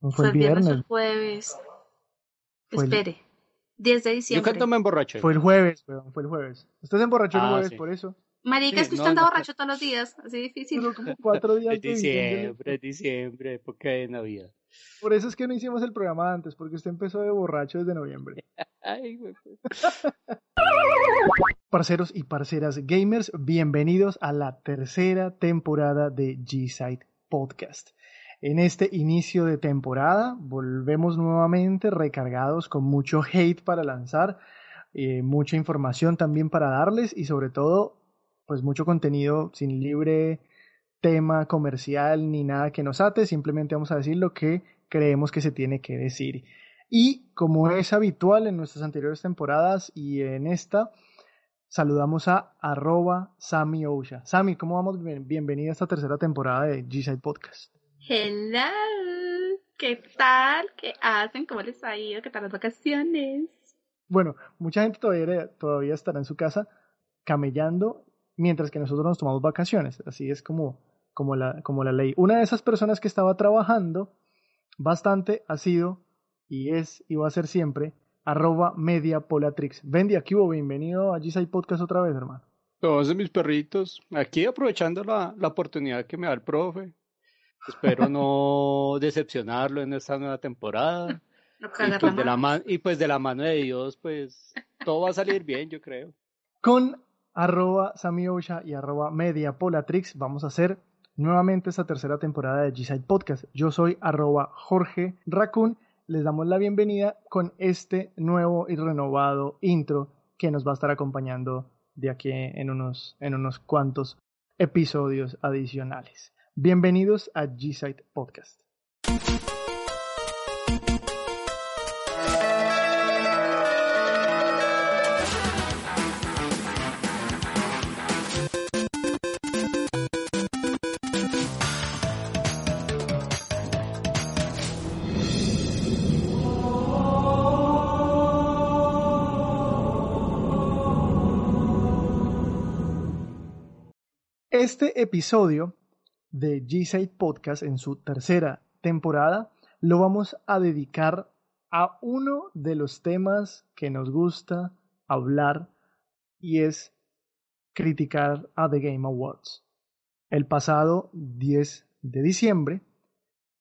No fue el viernes. o jueves. Fue el- Espere. 10 de Yo diciembre. cuento me emborraché. Fue el jueves, weón, fue el jueves. Usted se emborrachó el Ah, jueves, sí. por eso. Marica, Sí, es que usted no, anda no. borracho todos los días. Así difícil. Como cuatro días Es de diciembre. diciembre, es diciembre, época de Navidad. Por eso es que no hicimos el programa antes, porque usted empezó de borracho desde noviembre. Ay, güey. Parceros y parceras gamers, bienvenidos a la tercera temporada de G-Side Podcast. En este inicio de temporada volvemos nuevamente recargados con mucho hate para lanzar, eh, mucha información también para darles y sobre todo pues mucho contenido sin libre tema comercial ni nada que nos ate, simplemente vamos a decir lo que creemos que se tiene que decir. Y como es habitual en nuestras anteriores temporadas y en esta, saludamos a arroba Sammy Ousha. Sammy, ¿cómo vamos? Bien- bienvenida a esta tercera temporada de G-Side Podcast. Hello. ¿Qué tal? ¿Qué hacen? ¿Cómo les ha ido? ¿Qué tal las vacaciones? Bueno, mucha gente todavía, todavía estará en su casa camellando mientras que nosotros nos tomamos vacaciones. Así es como, como, la, como la ley. Una de esas personas que estaba trabajando bastante ha sido y es y va a ser siempre arroba mediapolatrix. Bendy, aquí hubo bienvenido a G-Side Podcast otra vez, hermano. Todos mis perritos, aquí aprovechando la, la oportunidad que me da el profe. Espero no decepcionarlo en esta nueva temporada. No Y cagar pues, la de la mano. ma- y pues de la mano de Dios, pues todo va a salir bien, yo creo. Con arroba Samiosha y arroba Mediapolatrix vamos a hacer nuevamente esta tercera temporada de G-Side Podcast. Yo soy arroba Jorge Raccoon. Les damos la bienvenida con este nuevo y renovado intro que nos va a estar acompañando de aquí en unos, en unos cuantos episodios adicionales. Bienvenidos a G-Side Podcast. Este episodio de G-Side Podcast en su tercera temporada lo vamos a dedicar a uno de los temas que nos gusta hablar y es criticar a The Game Awards. El pasado 10 de diciembre,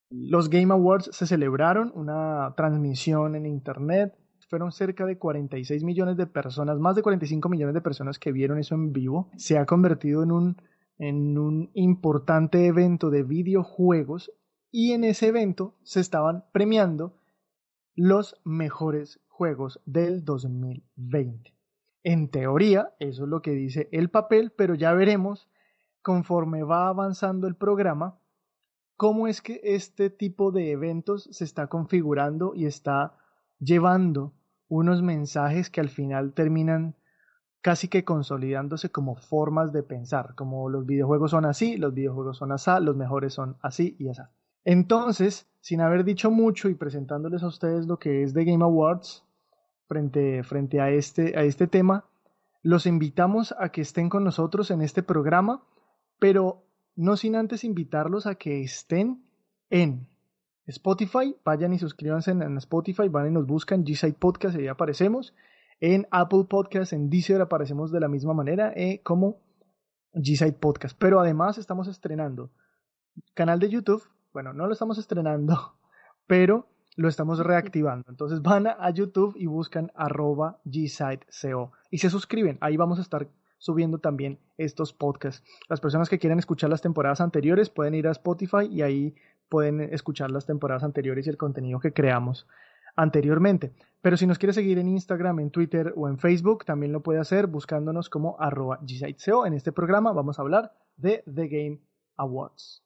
los Game Awards se celebraron, una transmisión en internet, fueron cerca de 46 millones de personas, más de 45 millones de personas que vieron eso en vivo. Se ha convertido en un, en un importante evento de videojuegos y en ese evento se estaban premiando los mejores juegos del 2020. En teoría, eso es lo que dice el papel, pero ya veremos conforme va avanzando el programa cómo es que este tipo de eventos se está configurando y está llevando unos mensajes que al final terminan casi que consolidándose como formas de pensar, como los videojuegos son así, los videojuegos son así, los mejores son así y así. Entonces, sin haber dicho mucho y presentándoles a ustedes lo que es The Game Awards frente, frente a, este, a este tema, los invitamos a que estén con nosotros en este programa, pero no sin antes invitarlos a que estén en Spotify, vayan y suscríbanse en, en Spotify, van y nos buscan G-Side Podcast y ahí aparecemos. En Apple Podcast, en Deezer aparecemos de la misma manera eh, como G-Side Podcast. Pero además estamos estrenando canal de YouTube. Bueno, no lo estamos estrenando, pero lo estamos reactivando. Entonces van a, YouTube y buscan arroba GSideCO y se suscriben. Ahí vamos a estar subiendo también estos podcasts. Las personas que quieran escuchar las temporadas anteriores pueden ir a Spotify y ahí pueden escuchar las temporadas anteriores y el contenido que creamos anteriormente. Pero si nos quiere seguir en Instagram, en Twitter o en Facebook, también lo puede hacer buscándonos como arroba GSideCO. En este programa vamos a hablar de The Game Awards.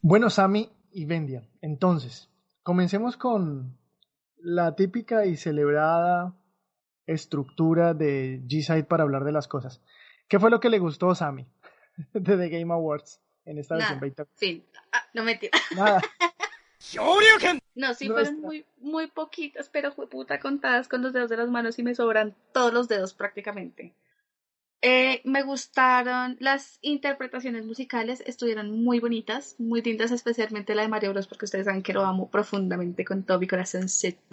Bueno, Sami y Vendia, entonces, comencemos con la típica y celebrada estructura de G-Side para hablar de las cosas. ¿Qué fue lo que le gustó a Sammy de The Game Awards en esta Nada. versión 20? Fin. Ah, no mentira. Nada. No, sí, No fueron muy, muy poquitas, pero fue puta contadas con los dedos de las manos y me sobran todos los dedos prácticamente. Eh, me gustaron las interpretaciones musicales, estuvieron muy bonitas, muy lindas, especialmente la de Mario Bros, porque ustedes saben que lo amo profundamente con todo mi corazón.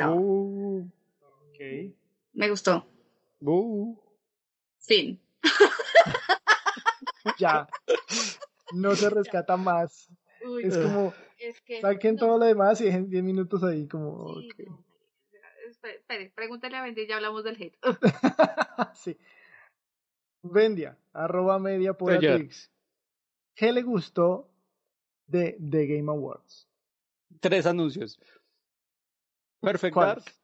Uh, Ok. Me gustó. uh. Fin. Ya. No se rescata más. Uy, Es como, es que saquen no, todo lo demás y dejen 10 minutos ahí como... sí, ok. no, espere, espere, pregúntale a Wendy, ya hablamos del hate. sí. Vendia, arroba media por. ¿Qué le gustó de The Game Awards? Tres anuncios. Perfect ¿Cuáles? Dark,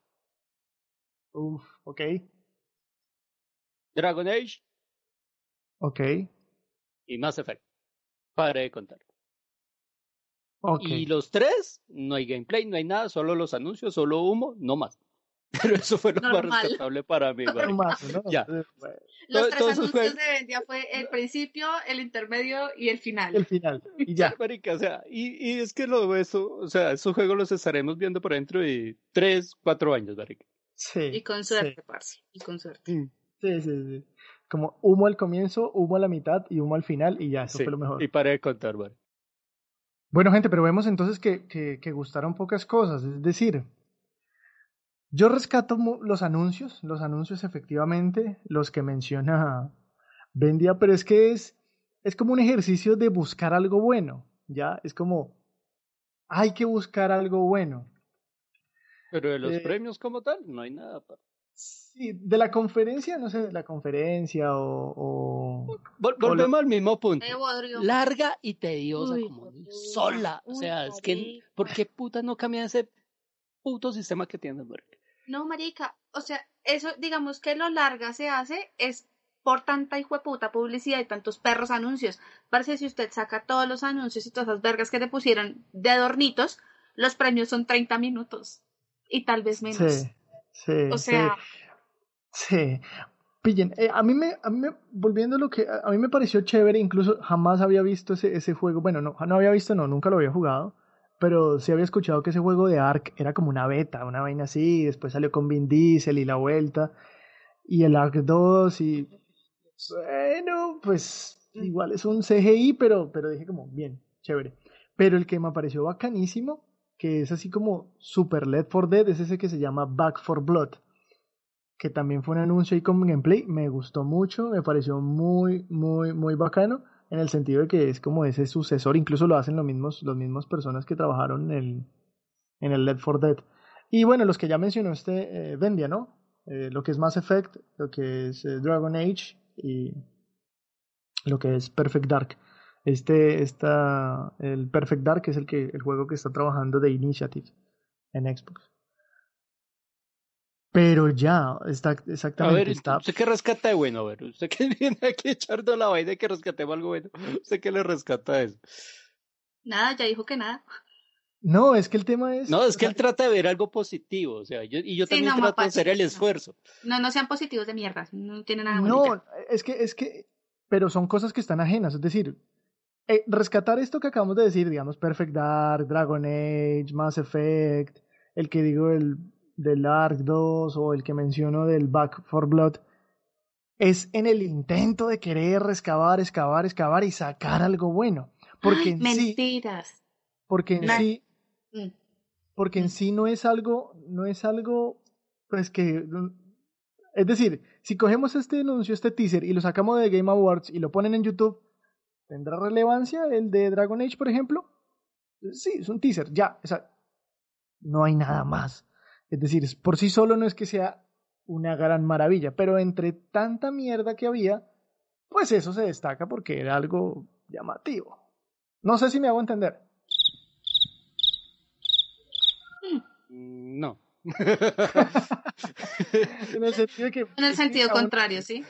Uf, ok, Dragon Age ok, y Mass Effect. Para de contar. Y los tres, no hay gameplay, no hay nada, solo los anuncios, solo humo, no más. Pero eso fue lo más Normal. rescatable para mí. No marica. más, ¿no? Ya. Los Todo- tres anuncios de Vendia fue el principio, el intermedio y el final. El final. Y ya. Marica, o sea, y, y es que lo eso, o sea, esos juegos los estaremos viendo por dentro de tres, cuatro años, marica. Sí. Y con suerte, parce. Y con suerte. Sí, sí, sí. Como humo al comienzo, humo a la mitad y humo al final y ya, eso Sí, fue lo mejor. Y para de contar, marica. Bueno, gente, pero vemos entonces que, que, que gustaron pocas cosas. Es decir, yo rescato los anuncios, los anuncios efectivamente, los que menciona Vendia, pero es que es, es como un ejercicio de buscar algo bueno, ¿ya? Es como, hay que buscar algo bueno. Pero de los Eh, premios como tal, no hay nada. pa. Sí, de la conferencia, no sé, de la conferencia o... o... Vol- o lo- volvemos al mismo punto. Eh. Larga y tediosa Uy, como ni puta, sola. O sea, es que. ¿por qué puta no cambia ese puto sistema que tienen, marica? No, marica, o sea, eso, digamos que lo larga se hace es por tanta hijueputa publicidad y tantos perros anuncios. Parece si usted saca todos los anuncios y todas esas vergas que te pusieron de adornitos, los premios son 30 minutos y tal vez menos. Sí, sí, o sí. sea, Sí. Pillen, eh, a mí me, a mí me, volviendo a lo que, a a mí me pareció chévere, incluso jamás había visto ese, ese juego, bueno, no, no había visto, no, nunca lo había jugado, pero sí había escuchado que ese juego de Ark era como una beta, una vaina así, y después salió con Vin Diesel y la vuelta, y el Ark 2, y bueno, pues igual es un CGI, pero, pero dije como, bien, chévere. Pero el que me pareció bacanísimo, que es así como Super Led for Dead, es ese que se llama Back for Blood que también fue un anuncio ahí con gameplay, me gustó mucho, me pareció muy, muy, muy bacano, en el sentido de que es como ese sucesor, incluso lo hacen los mismos, los mismos personas que trabajaron en el, en el Led for Dead. Y bueno, los que ya mencionó este eh, Vendia, ¿no? Eh, lo que es Mass Effect, lo que es eh, Dragon Age y lo que es Perfect Dark. Este está el Perfect Dark es el que el juego que está trabajando de Initiative en Xbox. Pero ya, está A exactamente. ver, está, ¿usted qué rescata de bueno? A ver, usted que viene aquí echando la vaina de que rescatemos algo bueno. ¿Usted qué le rescata de eso? nada, ya dijo que nada. No, es que el tema es. No, es que sea, él trata de ver algo positivo, o sea, yo, y yo Sí, también no, trato de hacer el no. esfuerzo. No, no sean positivos de mierda, no tiene nada bonito. No, es que, es que. Pero son cosas que están ajenas. Es decir, eh, rescatar esto que acabamos de decir, digamos, Perfect Dark, Dragon Age, Mass Effect, el que digo el del Ark 2 o el que menciono del Back for Blood, es en el intento de querer excavar, excavar, excavar y sacar algo bueno. Porque en sí, Mentiras. porque en sí, Mm. porque en Mm. sí no es algo, no es algo, pues que, es decir, si cogemos este anuncio, este teaser y lo sacamos de Game Awards y lo ponen en YouTube, ¿tendrá relevancia el de Dragon Age, por ejemplo? Sí, es un teaser, ya, o sea, no hay nada más. Es decir, por sí solo no es que sea una gran maravilla, pero entre tanta mierda que había, pues eso se destaca porque era algo llamativo. No sé si me hago entender. Mm, No. En el sentido de que. En el sentido aún- contrario, ¿sí?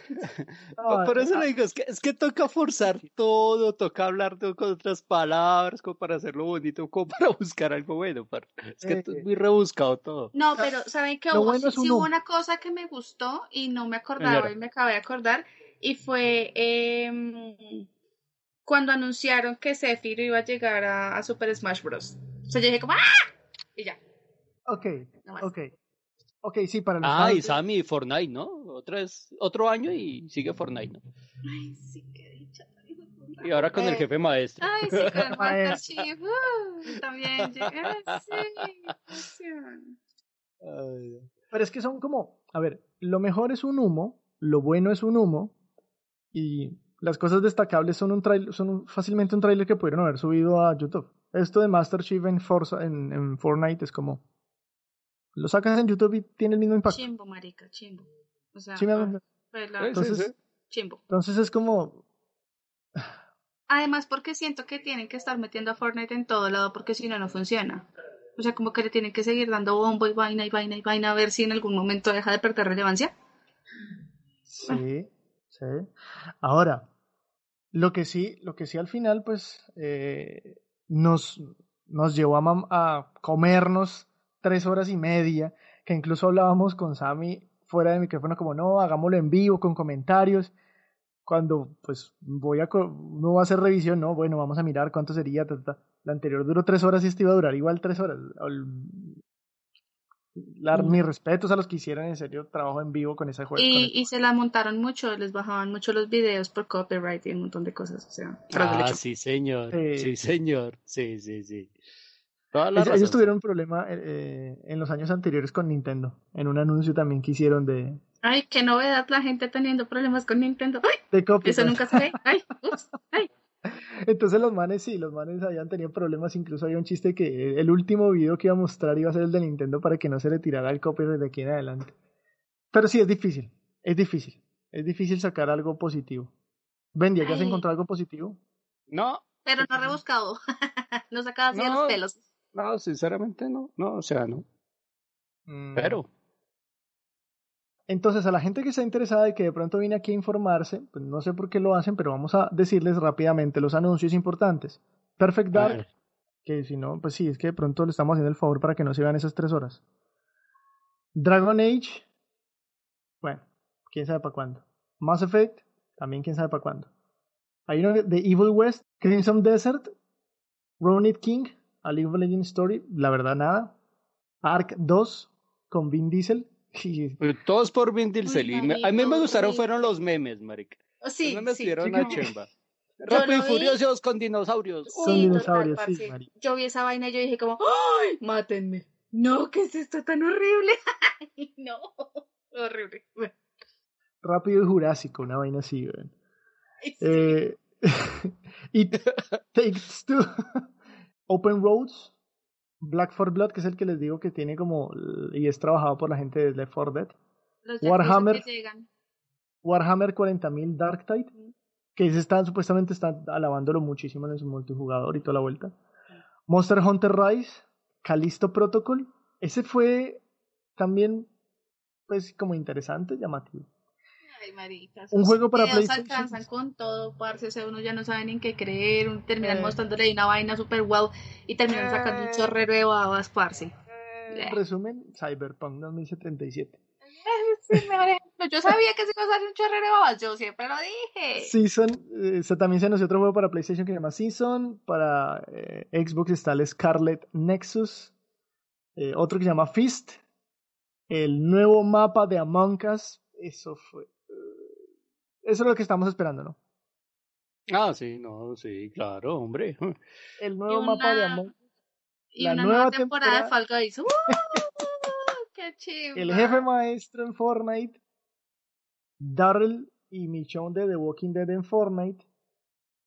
no, Por eso ah, le digo, es que, es que toca forzar todo, toca hablar con otras palabras, como para hacerlo bonito, como para buscar algo bueno. Es que Eh, es muy rebuscado todo. No, pero ¿saben qué hubo? bueno Sí, es un sí hubo una cosa que me gustó y no me acordaba y me acabé de acordar y fue em, cuando anunciaron que Sephiroth iba a llegar a, a Super Smash Bros. O sea, yo dije como ¡ah! Y ya. Ok, ok. Ok, sí, para los Ah, y Sammy y Fortnite, ¿no? Otra vez, otro año y sigue Fortnite, ¿no? Ay, sí, qué dicha. Y ahora con el Eh. jefe maestro. Ay, sí, con el. Master Chief. uh, también llegué. Ay, sí, Pero es que son como, a ver, lo mejor es un humo, lo bueno es un humo, y las cosas destacables son un trailer, son un- fácilmente un trailer que pudieron haber subido a YouTube. Esto de Master Chief en, Forza, en, en Fortnite es como, lo sacas en YouTube y tiene el mismo impacto. Chimbo, marica, chimbo. O sea, Sí, me- ah, pues la- sí, Entonces- sí. chimbo. Entonces es como, Además, porque siento que tienen que estar metiendo a Fortnite en todo lado porque si no, no funciona. O sea, como que le tienen que seguir dando bombo y vaina y vaina y vaina a ver si en algún momento deja de perder relevancia. sí, sí. Ahora, lo que sí, lo que sí al final, pues, eh, nos, nos llevó a, a comernos tres horas y media, que incluso hablábamos con Sammy fuera de micrófono como, no, hagámoslo en vivo, con comentarios. Cuando, pues, voy a, no va a hacer revisión, no, bueno, vamos a mirar cuánto sería, ta, ta, ta. La anterior duró tres horas y esta iba a durar igual tres horas. La- Mm. mis respetos a los que hicieron en serio trabajo en vivo con ese juego. Y, y se la montaron mucho, les bajaban mucho los videos por copyright y un montón de cosas. O sea, Ah, sí, señor. Sí. Sí, señor. Sí, sí, sí. Toda la Ellos, razón. ellos tuvieron un problema eh, en los años anteriores con Nintendo, en un anuncio también que hicieron de, Ay, qué novedad la gente teniendo problemas con Nintendo. Ay, de copyright. eso nunca se ve. Ay, ups, ay. Entonces los manes sí, los manes habían tenido problemas, incluso había un chiste que el último video que iba a mostrar iba a ser el de Nintendo para que no se le tirara el copyright de aquí en adelante. Pero sí, es difícil, es difícil, es difícil sacar algo positivo. Bendia, ¿ya has encontrado algo positivo? No, Pero no rebuscado. no sacaba así de No. los pelos. No, sinceramente no. No, o sea, no. Mm. Pero. Entonces, a la gente que está interesada y que de pronto viene aquí a informarse, pues no sé por qué lo hacen, pero vamos a decirles rápidamente los anuncios importantes. Perfect Dark, que si no, pues sí, es que de pronto le estamos haciendo el favor para que no se vean esas tres horas. Dragon Age, bueno, quién sabe para cuándo. Mass Effect, también quién sabe para cuándo. Hay uno de Evil West, Crimson Desert, Ronit King, A League of Legends Story, la verdad nada. Ark 2 con Vin Diesel. y- pero Todos por Vin Diesel. Uy, y me- a mí me gustaron sí. fueron los memes, marica. Oh, Sí, los memes sí. tuvieron sí, una chimba. Rápido y furiosos con dinosaurios. Son dinosaurios, total, sí, marica. Yo vi esa vaina y yo dije como, ¡ay! Mátenme. No, ¿qué es esto tan horrible? No, horrible. Rápido y Jurásico, una vaina así, weón. sí. Eh, y Takes Two, Open Roads, Black for Blood, que es el que les digo que tiene como, y es trabajado por la gente de Left 4 Dead. Los Warhammer. que llegan. Warhammer 40.000 Dark Tide, Ujú. que ese está, supuestamente están alabándolo muchísimo en su multijugador y toda la vuelta. Monster Hunter Rise, Callisto Protocol, ese fue también, pues, como interesante, llamativo. Ay, marica. Un juego para PlayStation. alcanzan con todo, parce. O sea, uno ya no sabe ni en qué creer. un- Terminan Eh. mostrándole ahí una vaina super wow y terminan sacando un Eh. chorrero de babas, parce. En resumen, Cyberpunk 2077. Sí, mejor ejemplo. Yo sabía que se iba a hacer un chorrero de babas. Yo siempre lo dije. Season, eh, se- también se anunció otro juego para PlayStation que se llama Season, para eh, Xbox está el Scarlet Nexus, eh, otro que se llama Fist, el nuevo mapa de Among Us, eso fue... eso es lo que estamos esperando, ¿no? Ah, sí, no, sí, claro, hombre. El nuevo mapa de Us. Y la una nueva nueva temporada, temporada- de Fall Guys. ¡Uh! ¡Qué chido! El jefe maestro en Fortnite, Darrell y Michonne de The Walking Dead en Fortnite,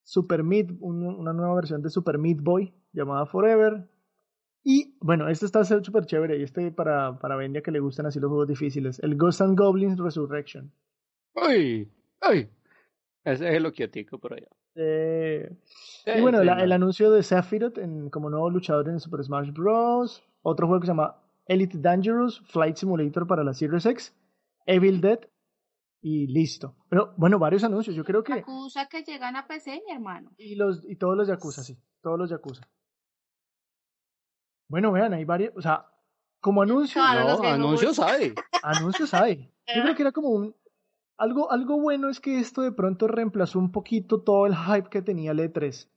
Super Meat, un- una nueva versión de Super Meat Boy llamada Forever. Y bueno, este está súper chévere y este para, para Bendia que le gustan así los juegos difíciles. El Ghost and Goblins Resurrection. Uy, uy. Ese es el oquiotico por allá. Eh, Sí, y bueno, sí, la- no. el anuncio de Sephiroth en, como nuevo luchador en Super Smash Bros. Otro juego que se llama Elite Dangerous, Flight Simulator para la Series X, Evil Dead y listo. Pero bueno, varios anuncios. Yo creo que Acusa que llegan a PC, mi hermano. y los y todos los Yakuza, sí, todos los Yakuza. Bueno, vean, hay varios, o sea, como anuncios, No, anuncios hay. anuncios hay. Yo creo que era como un algo algo bueno es que esto de pronto reemplazó un poquito todo el hype que tenía el E3.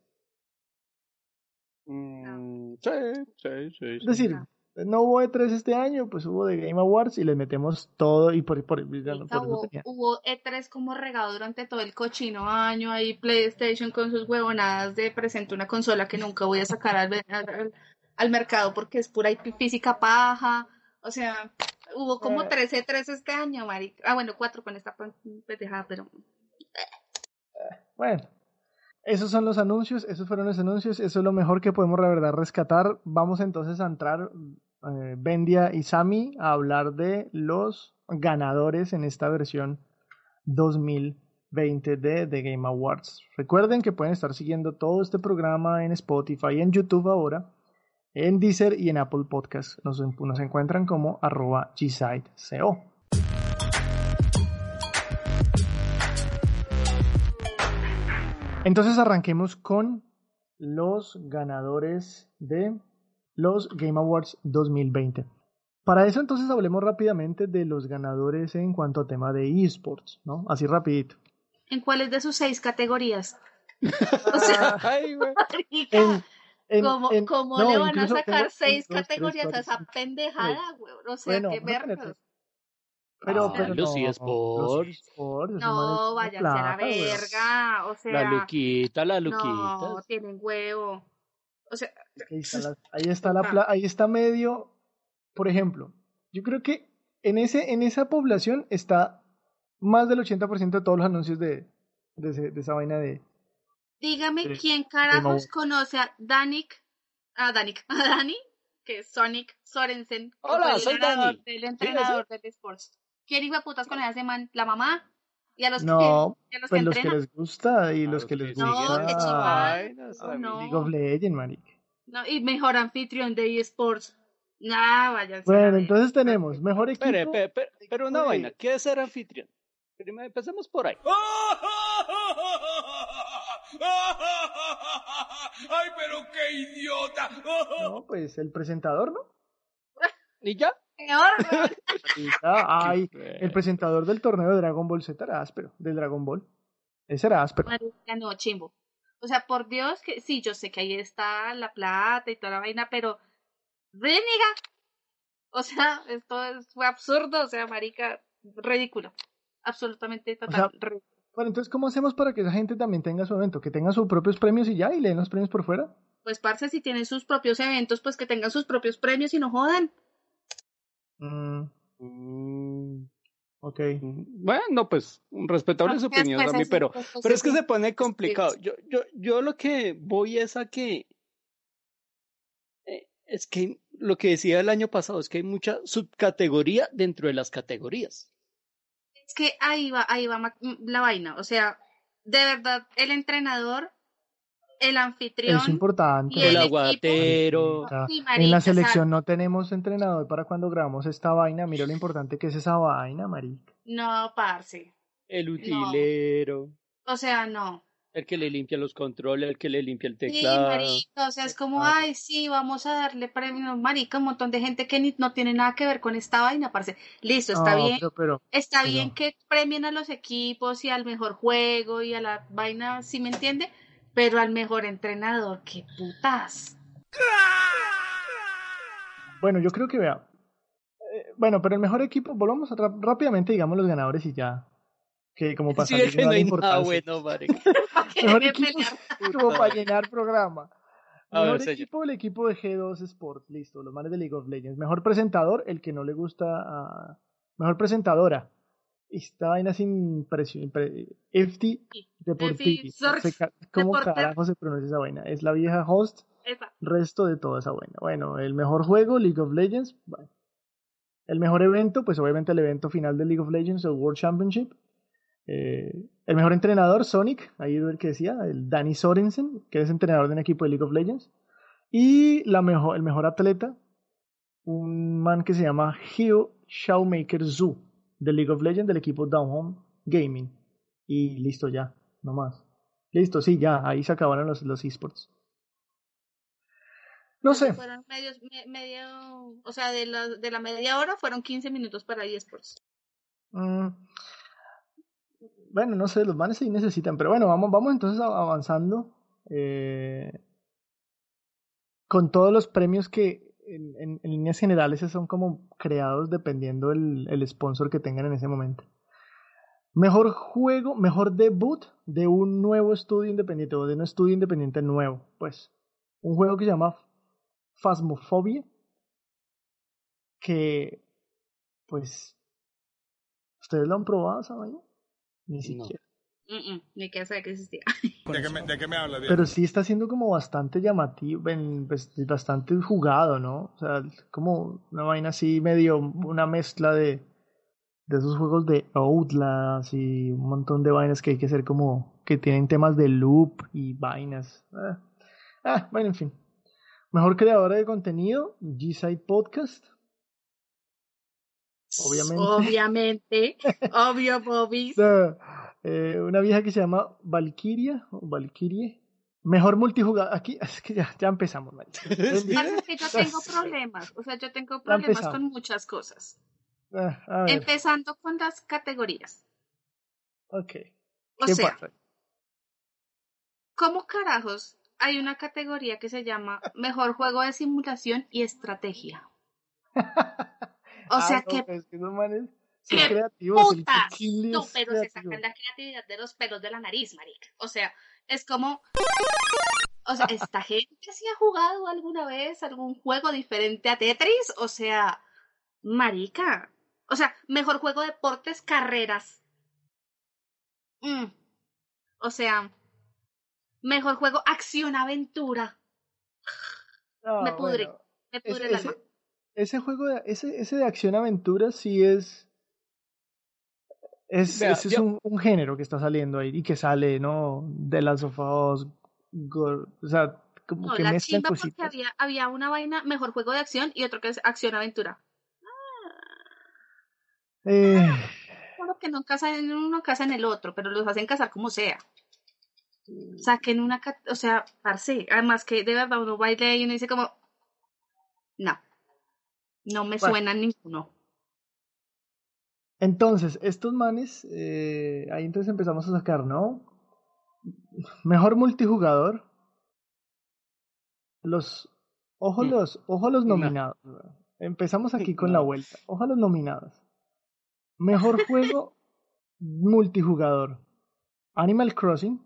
Mm, sí, sí, sí. Es decir, no hubo E3 este año, pues hubo de Game Awards y les metemos todo y por, por, por, hubo, hubo E3 como regado durante todo el cochino año, ahí PlayStation con sus huevonadas de presento una consola que nunca voy a sacar al, al, al mercado porque es pura física paja. O sea, hubo como Eh. 3 E3 este año, marica. Ah, bueno, cuatro con esta pendejada, pero Bueno, esos son los anuncios, esos fueron los anuncios, eso es lo mejor que podemos la verdad rescatar. Vamos entonces a entrar, eh, Bendia y Sami, a hablar de los ganadores en esta versión 2020 de The Game Awards. Recuerden que pueden estar siguiendo todo este programa en Spotify, en YouTube ahora, en Deezer y en Apple Podcast. Nos, nos encuentran como arroba gsiteo. Entonces arranquemos con los ganadores de los Game Awards 2020. Para eso entonces hablemos rápidamente de los ganadores en cuanto a tema de esports, ¿no? Así rapidito. ¿en cuáles de sus seis categorías? O sea, Ay, En- en- ¿cómo, en- cómo no, le van a sacar tengo seis dos, tres, categorías a esa pendejada, güey? O sea, Bueno, qué vamos a poner vergas. tres. Pero, Ah, pero los no, eSports. los eSports, esos No, váyanse a la verga. O sea, La Luquita, la no, Luquita. tienen huevo. O sea, Ahí está, la, ahí está la ahí está medio, por ejemplo, yo creo que en ese en esa población está más del 80% de todos los anuncios de, de, ese- de esa vaina de dígame Sí, quién carajos Awards. conoce a Danik, a Danik, a Dani, que es Sonic Sorensen, que Hola, el soy entrenador Dani. del entrenador del Sports. ¿Quién iba putas con ese man? ¿La mamá? ¿Y a los no, que, y a los pues que los que les gusta y A los que les No, gusta qué vainas, Oh, amigo. no. League of Legends, marica. No, y mejor anfitrión de eSports. Nah, a la Bueno, entonces tenemos mejor equipo. Espere, espere, espere, pero una Oye. vaina, ¿qué es ser anfitrión? Primero empecemos por ahí. ¡Ay, pero qué idiota! No, pues el presentador, ¿no? ¿Y ya? Ay, el presentador del torneo de Dragon Ball Z era áspero, del Dragon Ball. Ese era áspero. Marica, no, chimbo. O sea, por Dios que sí, yo sé que ahí está la plata y toda la vaina, pero renega. O sea, esto es, fue absurdo, o sea, marica, ridículo. Absolutamente total. ridículo. Bueno, entonces, ¿cómo hacemos para que esa gente también tenga su evento? Que tenga sus propios premios y ya, y le den los premios por fuera. Pues, parce, si tienen sus propios eventos, pues que tengan sus propios premios y no jodan. Mm, Mm, ok. Bueno, pues respetable su Porque opinión después a mí, pero, después pero es que se pone complicado. Yo, yo, yo lo que voy es a que eh, es que lo que decía el año pasado es que hay mucha subcategoría dentro de las categorías. Es que ahí va, ahí va ma- la vaina. O sea, de verdad, el entrenador, el anfitrión. Es importante. y El el aguatero. Marica, en marica, la selección no tenemos entrenador para cuando grabamos esta vaina. Mira lo importante que es esa vaina, marica. No, parce. El utilero, O sea, no. El que le limpia los controles, el que le limpia el Sí, teclado. marica, o sea, es como, Ah. ay, sí, vamos a darle premio, marica, un montón de gente que ni- no tiene nada que ver con esta vaina, parce. Listo, está No, bien, Pero, pero, está pero- bien que premien a los equipos y al mejor juego y a la vaina, ¿sí me entiende? Pero al mejor entrenador, qué putas. bueno, yo creo que vea. eh, bueno, pero el mejor equipo, volvamos a rápidamente, digamos los ganadores y ya. Que como para Sí, salir es que no hay nada bueno. Mejor equipo, como para llenar programa. A ver, Mejor señor. equipo, el equipo de G2 Sports, listo, los manes de League of Legends. Mejor presentador, el que no le gusta a... Mejor presentadora. Esta vaina sin presión. Pre... FT Deportivi. ¿Cómo carajo se pronuncia esa vaina? Es la vieja host, Esa. resto de toda esa vaina. Bueno, el mejor juego, League of Legends. Bueno. El mejor evento, pues obviamente el evento final de League of Legends, el World Championship. Eh, el mejor entrenador, Sonic, ahí es el que decía, el Danny Sorensen, que es entrenador de un equipo de League of Legends. Y la mejor, el mejor atleta, un man que se llama Hugh Showmaker Zoo, de League of Legends, del equipo Down Home Gaming. Y listo ya, no más. Listo, sí, ya, ahí se acabaron los, los esports. No sé, Fueron medios, me- medio, o sea, de la, de la media hora fueron 15 minutos para eSports. Mm, bueno, no sé, los manes sí necesitan, pero bueno, vamos, vamos entonces avanzando eh, con todos los premios que en, líneas generales son como creados dependiendo el, el sponsor que tengan en ese momento. Mejor juego, mejor debut de un nuevo estudio independiente o de un estudio independiente nuevo. Pues un juego que se llama Phasmophobia. Que, pues, ¿ustedes lo han probado esa Ni No. siquiera. Mm, mm, ni que que existía. ¿De qué me, de qué me habla, viejo? Pero sí está siendo como bastante llamativo, en- pues, bastante jugado, ¿no? O sea, como una vaina así medio, una mezcla de, de esos juegos de Outlast y un montón de vainas que hay que hacer como, que tienen temas de loop y vainas. Ah, ah, bueno, en fin. Mejor creadora de contenido, G-Side Podcast. Obviamente. Obviamente. Obvio, Bobby. eh, una vieja que se llama Valkyria o Valkyrie. Mejor multijugador. Aquí es que ya, ya empezamos. Pasa que yo tengo problemas. O sea, yo tengo problemas con muchas cosas. Ah, a ver, Empezando con las categorías. ok. O ¿Qué sea, pasa? ¿cómo carajos hay una categoría que se llama Mejor Juego de Simulación y Estrategia? O Ah, sea, no, que No, es pero se sacan la creatividad de los pelos de la nariz, marica. O sea, es como... O sea, ¿esta gente sí ha jugado alguna vez algún juego diferente a Tetris? O sea, marica. O sea, mejor juego de deportes, carreras. Mm. O sea, mejor juego acción-aventura. No, me pudre. bueno, Me es- pudre el alma. Ese juego, de, ese, ese de acción-aventura sí es. Es, Vea, ese es un, un género que está saliendo ahí y que sale, ¿no? De las of Us, Go- o sea, como No, que la chimba porque había, había una vaina, mejor juego de acción y otro que es acción-aventura. Eh, Claro que no casan en uno, casan en el otro, pero los hacen casar como sea. Saquen una, cat- o sea, parce, además que de verdad uno baila y uno dice como, no, no me Bueno. suena ninguno. Entonces, estos manes, eh, ahí entonces empezamos a sacar, ¿no? Mejor multijugador. Los, ojo Mm. los, ojo los No. nominados. Empezamos aquí con la vuelta. Ojo a los nominados. Mejor juego multijugador. Animal Crossing.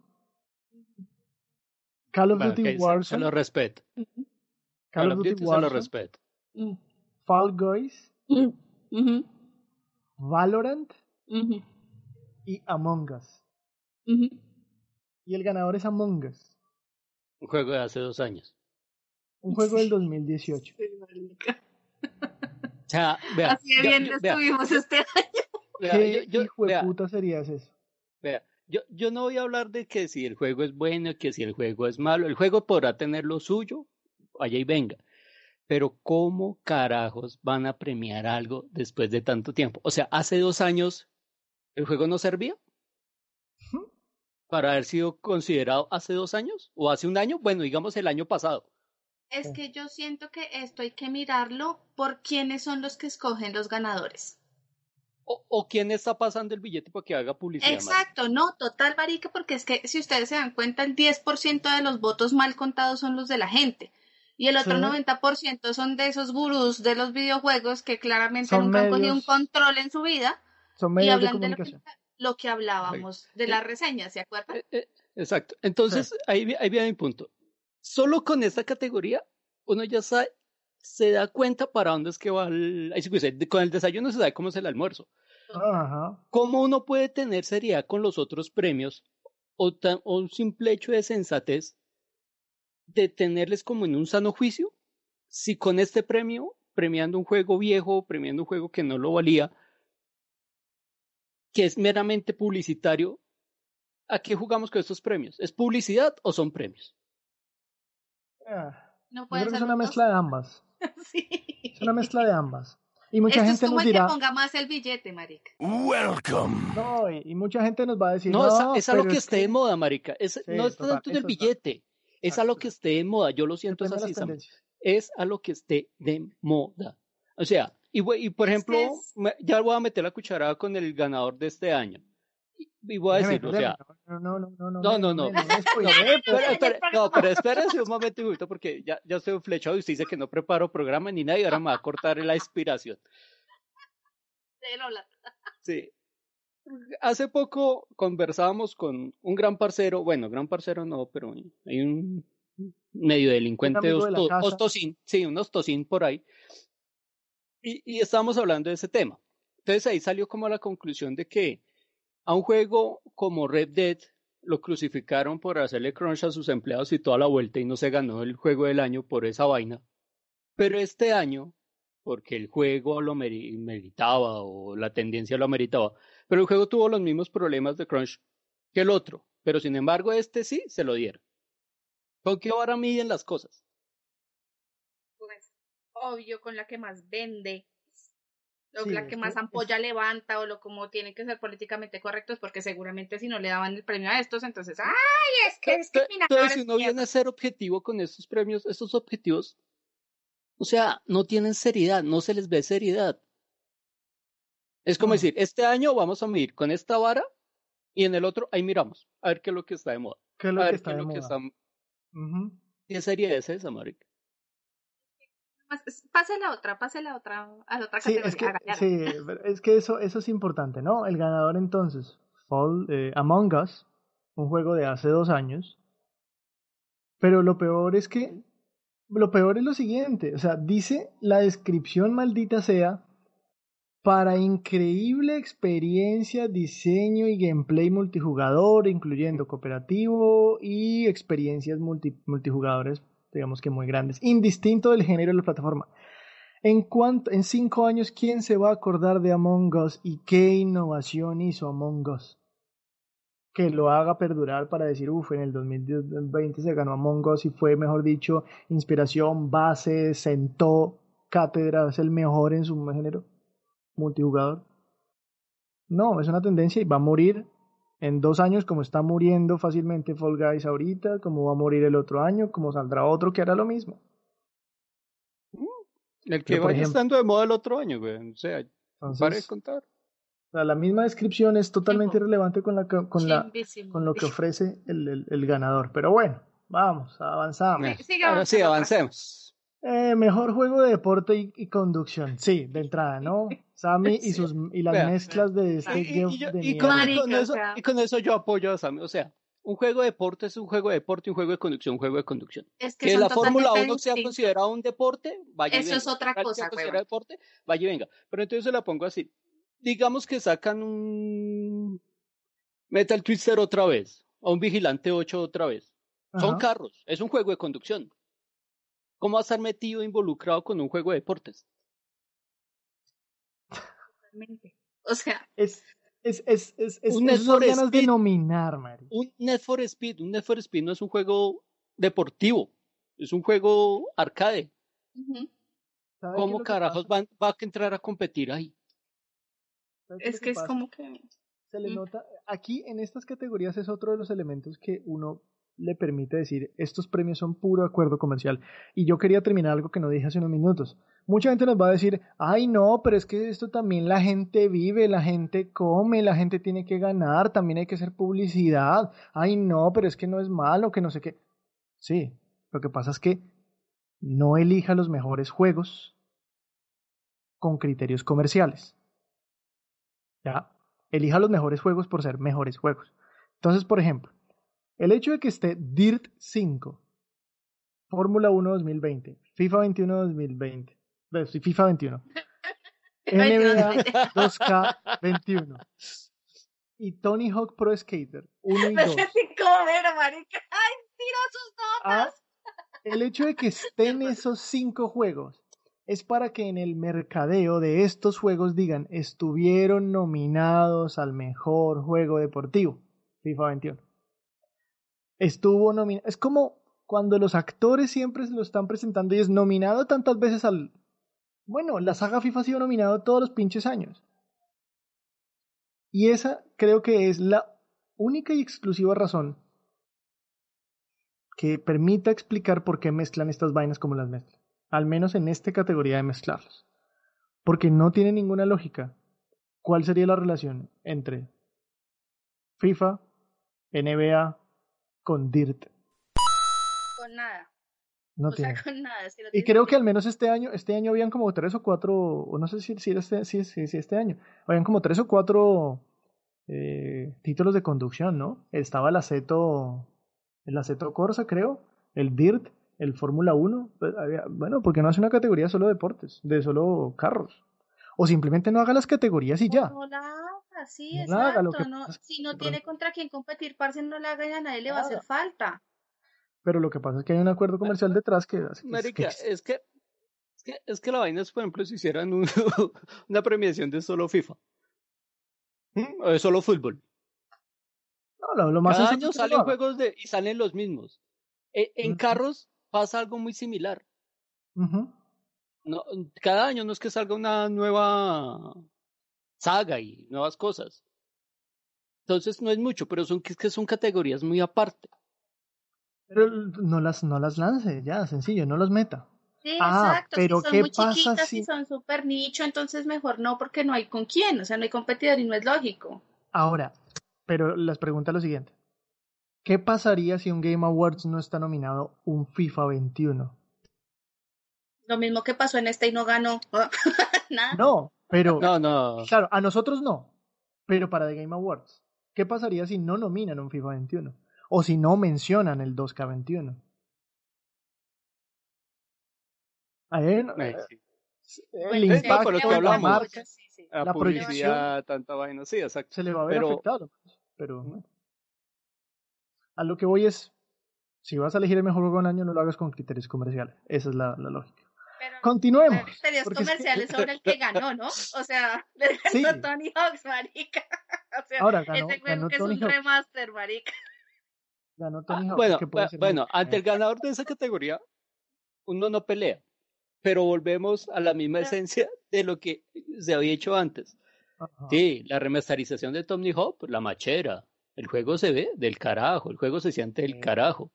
Call of Bueno, Duty ok, se- se, Warzone. lo respeto. Call Call of Duty se lo Warzone. respeto. Fall Guys. Valorant. Y Among Us. Y el ganador es Among Us. Un juego de hace dos años. Un juego del 2018. Sí, marica. O sea, vea, Así de bien yo- lo vea, estuvimos este año. vea, ¿Qué yo- yo- hijo de vea, puta serías eso? vea, yo, yo no voy a hablar de que si el juego es bueno, que si el juego es malo. El juego podrá tener lo suyo, allá y venga. Pero ¿cómo carajos van a premiar algo después de tanto tiempo? O sea, hace dos años el juego no servía para haber sido considerado hace dos años o hace un año, bueno, digamos el año pasado. Es que yo siento que esto hay que mirarlo por quiénes son los que escogen los ganadores. O, o quién está pasando el billete para que haga publicidad. más? Exacto, no, total marica, porque es que si ustedes se dan cuenta, el 10% de los votos mal contados son los de la gente. Y el otro Sí. 90% son de esos gurús de los videojuegos que claramente Son nunca han cogido un medios- control en su vida Son y medios de hablan de lo que, lo que hablábamos de las reseñas, ¿se acuerdan? Eh, eh, Exacto. Entonces, ahí, vi- ahí viene mi punto. Solo con esta categoría, uno ya sabe, se da cuenta para dónde es que va el... ahí sí Con el desayuno se sabe cómo es el almuerzo. Ajá. ¿Cómo uno puede tener seriedad con los otros premios o, tan- o un simple hecho de sensatez de tenerles como en un sano juicio? Si con este premio, premiando un juego viejo, premiando un juego que no lo valía, que es meramente publicitario, ¿a qué jugamos con estos premios? ¿Es publicidad o son premios? Ah, No Yo pueden creo que es ser una mezcla de ambas. sí. Es una mezcla de ambas. Y mucha Esto es gente como nos el dirá, que ponga más el billete, marica. Welcome. no, y, y mucha gente nos va a decir, No, es, a- es lo que es esté de moda, marica. Es, no es total, tanto del eso está. billete, es a lo que esté de moda. Yo lo siento es depende así, Sam. es a lo que esté de moda. O sea, y, y por ejemplo, es- ya voy a meter la cucharada con el ganador de este año. Y voy a Déjeme, decir, o sea, no, no, no, no, No, no, no. No, pero- espérese un momento, Huguito, porque ya, ya estoy flechado y usted dice que no preparo programa ni nada y ahora me va a cortar la inspiración. Sí. Hace poco conversábamos con un gran parcero, bueno, gran parcero no, pero hay un medio delincuente, de ostosín, sí, un ostosín por ahí. Y, y estábamos hablando de ese tema. Entonces ahí salió como la conclusión de que a un juego como Red Dead lo crucificaron por hacerle crunch a sus empleados y toda la vuelta y no se ganó el juego del año por esa vaina. Pero este año, porque el juego lo meri- meritaba o la tendencia lo meritaba, pero el juego tuvo los mismos problemas de crunch que el otro. Pero sin embargo, este sí se lo dieron. ¿Con qué vara miden las cosas? Pues, obvio, con la que más vende. O Sí, la es que más ampolla levanta, o lo como tienen que ser políticamente correctos, porque seguramente si no le daban el premio a estos, entonces, ¡ay! Es que es Entonces, si es uno viene mierda". a ser objetivo con estos premios, estos objetivos, o sea, no tienen seriedad, no se les ve seriedad. Es como No. decir, este año vamos a medir con esta vara y en el otro ahí miramos, a ver qué es lo que está de moda. ¿Qué es A lo que ver está qué es de lo que moda? está... Ujú. ¿Qué serie es esa, Pase la otra, pase la otra, a la otra Sí, categoría. es que, sí, es que eso, eso es importante, ¿no? El ganador entonces, Fall, eh, Among Us, un juego de hace dos años. Pero lo peor es que, lo peor es lo siguiente, o sea, dice la descripción maldita sea, para increíble experiencia, diseño y gameplay multijugador, incluyendo cooperativo y experiencias multi- multijugadores, digamos que muy grandes, indistinto del género de la plataforma. En cuanto, en cinco años, ¿quién se va a acordar de Among Us y qué innovación hizo Among Us? Que lo haga perdurar para decir, uff, en el 2020 se ganó Among Us y fue, mejor dicho, inspiración, base, sentó cátedra, es el mejor en su género multijugador. No, es una tendencia y va a morir en dos años como está muriendo fácilmente Fall Guys ahorita, como va a morir el otro año, como saldrá otro que hará lo mismo. El que Pero, vaya ejemplo- estando de moda el otro año, güey. O sea, Entonces, de contar. o sea, la misma descripción es totalmente irrelevante con, la, que- con, la, Chimbísimo. con lo que ofrece el, el, el ganador. Pero bueno, vamos, avanzamos. Ahora sí, avanzando, avancemos. Eh, mejor juego de deporte y, y conducción. Sí, de entrada, ¿no? Sammy y, sus, y las Vea. mezclas de este y- y yo- de y con, eso, y con eso yo apoyo a Sammy. O sea, un juego de deporte es un juego de deporte, un juego de conducción, un juego de conducción. Es que la Fórmula totalmente 1 sea considerado un deporte, vaya y Eso venga. es otra sea cosa, considerado huevón. deporte, vaya y venga. Pero entonces se la pongo así. Digamos que sacan un Metal Twister otra vez, o un Vigilante 8 otra vez. Son carros, es un juego de conducción. ¿Cómo va a estar metido, involucrado con un juego de deportes? Totalmente. O sea, Es, es, es, es, es, Un es Need for ganas de Speed. nominar, Mari. Un Need for Speed, un Need for Speed no es un juego deportivo, es un juego arcade. ujú. ¿Sabe qué ¿Cómo carajos van, va a entrar a competir ahí? ¿Sabe qué es que es pasa? como que. Se le Mm. nota, aquí en estas categorías es otro de los elementos que uno le permite decir, estos premios son puro acuerdo comercial. Y yo quería terminar algo que no dije hace unos minutos. Mucha gente nos va a decir, ay no, pero es que esto también la gente vive, la gente come, la gente tiene que ganar, también hay que hacer publicidad. Ay no, pero es que no es malo, que no sé qué. Sí, lo que pasa es que no elija los mejores juegos con criterios comerciales. ¿Ya? Elija los mejores juegos por ser mejores juegos. Entonces, por ejemplo, el hecho de que esté Dirt 5, Fórmula 1 2020, FIFA 21 2020, eh, sí, FIFA 21, NBA 2K 21 y Tony Hawk Pro Skater 1 y Me 2. sentí como ver, marica. ¡Ay, Ah, notas! el hecho de que estén esos cinco juegos es para que en el mercadeo de estos juegos digan estuvieron nominados al mejor juego deportivo, FIFA 21. Estuvo nominado. Es como cuando los actores siempre se lo están presentando y es nominado tantas veces al. Bueno, la saga FIFA ha sido nominado todos los pinches años. Y esa creo que es la única y exclusiva razón que permita explicar por qué mezclan estas vainas como las mezclan. Al menos en esta categoría de mezclarlos. Porque no tiene ninguna lógica. ¿Cuál sería la relación entre FIFA, NBA con Dirt. Con nada. No o tiene. sea, con nada. no Y creo que al menos este año, este año habían como tres o cuatro, o no sé si, si, este, si, si- si este año, habían como tres o cuatro eh, títulos de conducción, ¿no? Estaba el Aceto, el Aceto Corsa, creo, el Dirt, el Fórmula 1. pues, había- bueno, porque no hace una categoría solo de deportes, de solo carros. O simplemente no haga las categorías y ya. Sí, No lo exacto. que no- pasa es que si no tiene contra quién competir, parce, no la haga y a nadie le va a hacer falta. Pero lo que pasa es que hay un acuerdo comercial detrás que hace que- Marica, que- es que, es que es que la vaina es, por ejemplo, si hicieran un- una premiación de solo FIFA. ¿Mm? O de solo fútbol. no, lo, lo más Cada año salen juegos de, y salen los mismos. E- en carros pasa algo muy similar. No, cada año no es que salga una nueva saga y nuevas cosas. Entonces no es mucho, pero son es que son categorías muy aparte. Pero no las, no las lance, ya, sencillo, no las meta. Sí, Ah, exacto. pero si son ¿qué muy pasa chiquitas si- y son súper nicho, entonces mejor no, porque no hay con quién. O sea, no hay competidor y no es lógico. Ahora, pero les pregunta lo siguiente. ¿Qué pasaría si un Game Awards no está nominado un FIFA 21? Lo mismo que pasó en este y no ganó. Nada. No, pero No, no. claro, a nosotros no, pero para The Game Awards. ¿Qué pasaría si no nominan un FIFA 21? O si no mencionan el 2K21. Ahí, no- Eh, sí. el impacto pero de que la hablamos. marca Sí, sí. La, la publicidad, tanta vaina, sí, exacto. se le va a ver Pero- afectado. Pero bueno. a lo que voy es, si vas a elegir el mejor juego del año, no lo hagas con criterios comerciales. Esa es la, la lógica. Pero Continuemos. criterios porque es que- comerciales sobre el que ganó, ¿no? O sea, le ganó Sí. Tony Hawks, marica. O sea, Ahora ganó, ese juego ganó que es Tony un Hawk. remaster, marica. Ganó Ah, Hawk, bueno, que puede bu- ser bueno, muy- ante el ganador de esa categoría, uno no pelea. Pero volvemos a la misma Pero- esencia de lo que se había hecho antes. Ajá. Sí, la remasterización de Tony Hawk, la machera. El juego se ve del carajo, el juego se siente del Sí. carajo.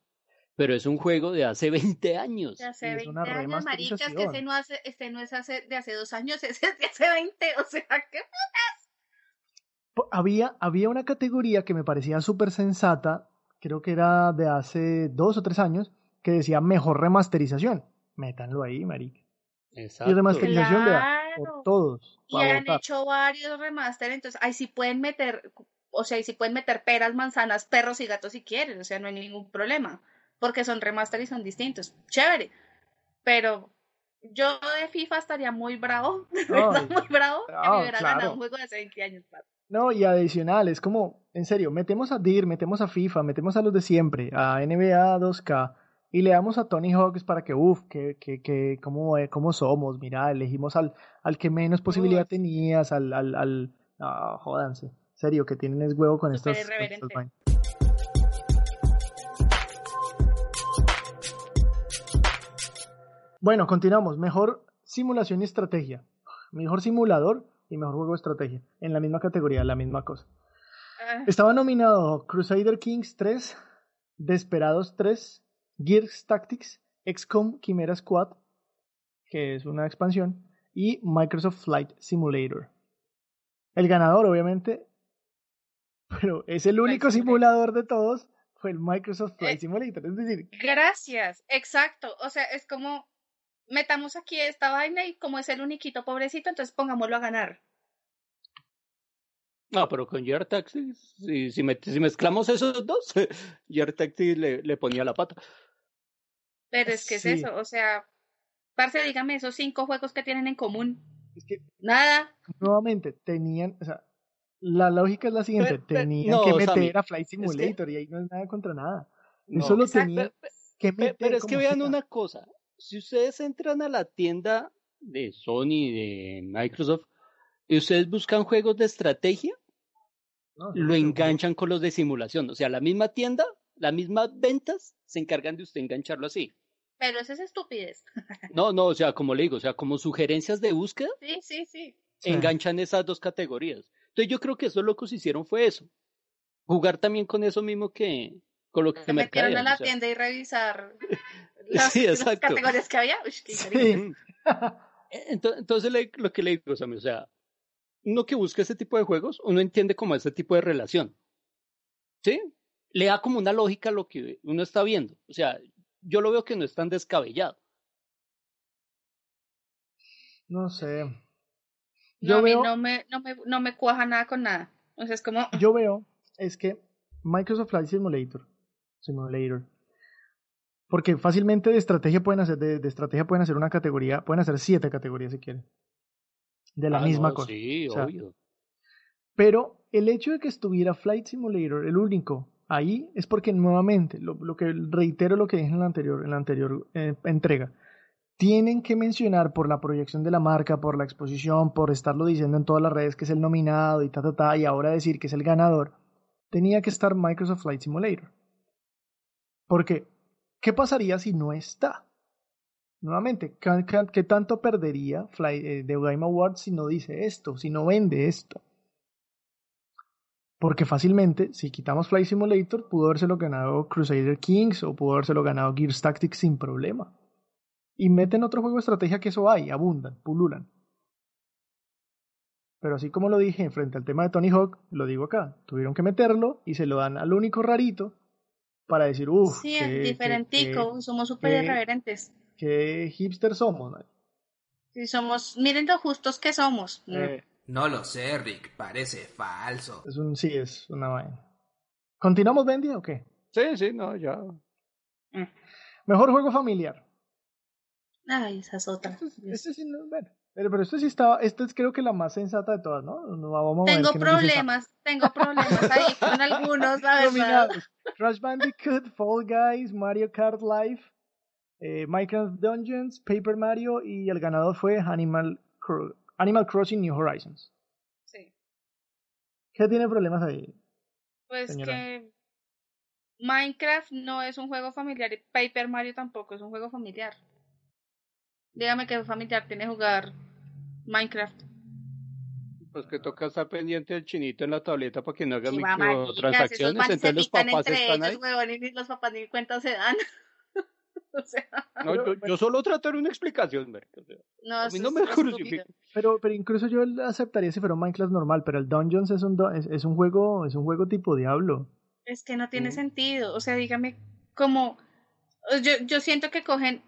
Pero es un juego de hace 20 años. De hace es 20 una años, marica, es que ese no, hace, este no es hace, de hace dos años, ese es de hace 20. O sea, ¿qué? Po- Había, había una categoría que me parecía súper sensata, creo que era de hace dos o tres años, que decía mejor remasterización. Métanlo ahí, marica. Exacto. Y remasterización de por Claro. todos. Y han votar. hecho varios remaster, entonces ahí sí pueden meter, o sea, ahí sí pueden meter peras, manzanas, perros y gatos si quieren, o sea, no hay ningún problema, porque son remaster y son distintos. Chévere. Pero yo de FIFA estaría muy bravo, de verdad, Ay, muy bravo, que ah, me hubiera claro. ganado un juego de hace 20 años. No, y adicional, es como, en serio, metemos a DIR, metemos a FIFA, metemos a los de siempre, a NBA 2K, y le damos a Tony Hawks para que, uff, que, que, que, cómo, eh, cómo somos, mira, elegimos al, al que menos posibilidad tenías, al, al, al, no, jódanse, en serio, que tienen es huevo con Súper estas, estas Bueno, continuamos. Mejor simulación y estrategia. Mejor simulador y mejor juego de estrategia. En la misma categoría, la misma cosa. Ah, Estaba nominado Crusader Kings 3, Desperados 3, Gears Tactics, XCOM Chimera Squad, que es una expansión, y Microsoft Flight Simulator. El ganador, obviamente, pero es el único simulador de todos, fue el Microsoft Flight Eh, Simulator. Es decir, Gracias, exacto. O sea, es como metamos aquí esta vaina y como es el uniquito pobrecito, entonces pongámoslo a ganar. No, pero con Year Taxi, si, si, me- si mezclamos esos dos, Year Taxi le, le ponía la pata. Pero es que Sí. es eso, o sea, parce, dígame esos cinco juegos que tienen en común. es que Nada. nuevamente tenían, o sea, la lógica es la siguiente, Pero- pero- tenían no, que meter Sammy, a Flight que- Simulator y ahí no es nada contra nada. No. Eso lo tenían que meter. pero es que vean una cosa, si ustedes entran a la tienda de Sony, de Microsoft, y ustedes buscan juegos de estrategia, No, lo enganchan con los de simulación. O sea, la misma tienda, las mismas ventas, se encargan de usted engancharlo así. Pero eso es estupidez. No, no, o sea, como le digo, o sea, como sugerencias de búsqueda, Sí, sí, sí. Enganchan esas dos categorías. Entonces yo creo que esos locos hicieron fue eso. Jugar también con eso mismo que con lo que Se metieron a la o sea. tienda y revisar las, Sí, las exacto. categorías que había. Uy, qué Sí. increíble. Ento- Entonces, le- lo que le digo, Sammy, o sea, uno que busca ese tipo de juegos, uno entiende como ese tipo de relación. ¿Sí? Le da como una lógica a lo que uno está viendo. O sea, yo lo veo que no es tan descabellado. No sé. No, Yo a mí veo, no me, no, me, no me cuaja nada con nada. O sea, es como, yo veo es que Microsoft Flight Simulator, Simulator, porque fácilmente de estrategia pueden hacer, de, de estrategia pueden hacer una categoría, pueden hacer siete categorías si quieren, de la Ah, misma no, cosa. Sí, O sea, obvio. Pero el hecho de que estuviera Flight Simulator, el único, ahí es porque nuevamente, lo, lo que reitero lo que dije en la anterior, en la anterior eh, entrega, tienen que mencionar por la proyección de la marca, por la exposición, por estarlo diciendo en todas las redes que es el nominado y ta ta ta, y ahora decir que es el ganador, tenía que estar Microsoft Flight Simulator. Porque, ¿qué pasaría si no está? Nuevamente, ¿qué, tanto perdería Fly, eh, Game Awards si no dice esto, si no vende esto? Porque fácilmente, si quitamos Flight Simulator, pudo habérselo ganado Crusader Kings o pudo habérselo ganado Gears Tactics sin problema. Y meten otro juego de estrategia que eso hay, abundan, pululan. Pero así como lo dije frente al tema de Tony Hawk, lo digo acá, tuvieron que meterlo y se lo dan al único rarito para decir, uff, sí, es diferentico, somos súper qué- irreverentes. qué hipster somos. ¿no? Sí, somos, miren lo justos que somos. Eh, No lo sé, Rick, parece falso. es un, sí, es una vaina. ¿Continuamos, Bendy, o qué? Sí, sí, no, ya. Mejor juego familiar. Ay, esa es otra. Este, este sí, no, bueno, pero, pero esto sí estaba, esta es creo que la más sensata de todas, ¿no? No, vamos a ver Tengo qué problemas, tengo problemas ahí con algunos, la verdad. Nominados. Crash Bandicoot, Fall Guys, Mario Kart Live, eh, Minecraft Dungeons, Paper Mario y el ganador fue Animal, Cro- Animal Crossing New Horizons. Sí. ¿Qué tiene problemas ahí? Pues Señora. que Minecraft no es un juego familiar y Paper Mario tampoco es un juego familiar. Dígame que familiar tiene jugar Minecraft. Pues que toca estar pendiente del chinito en la tableta para que no haga esos microtransacciones. Entonces los papás entre están ahí. huevón, y los papás ni cuenta se dan. o sea, No, yo, yo solo trato de una explicación, o sea, no, a mí no es me crucifiquen. Pero, pero incluso yo aceptaría si fuera un Minecraft normal, pero el Dungeons es un, do- es, es un juego, es un juego tipo Diablo. Es que no tiene Mm. sentido. O sea, dígame, como. Yo, yo siento que cogen.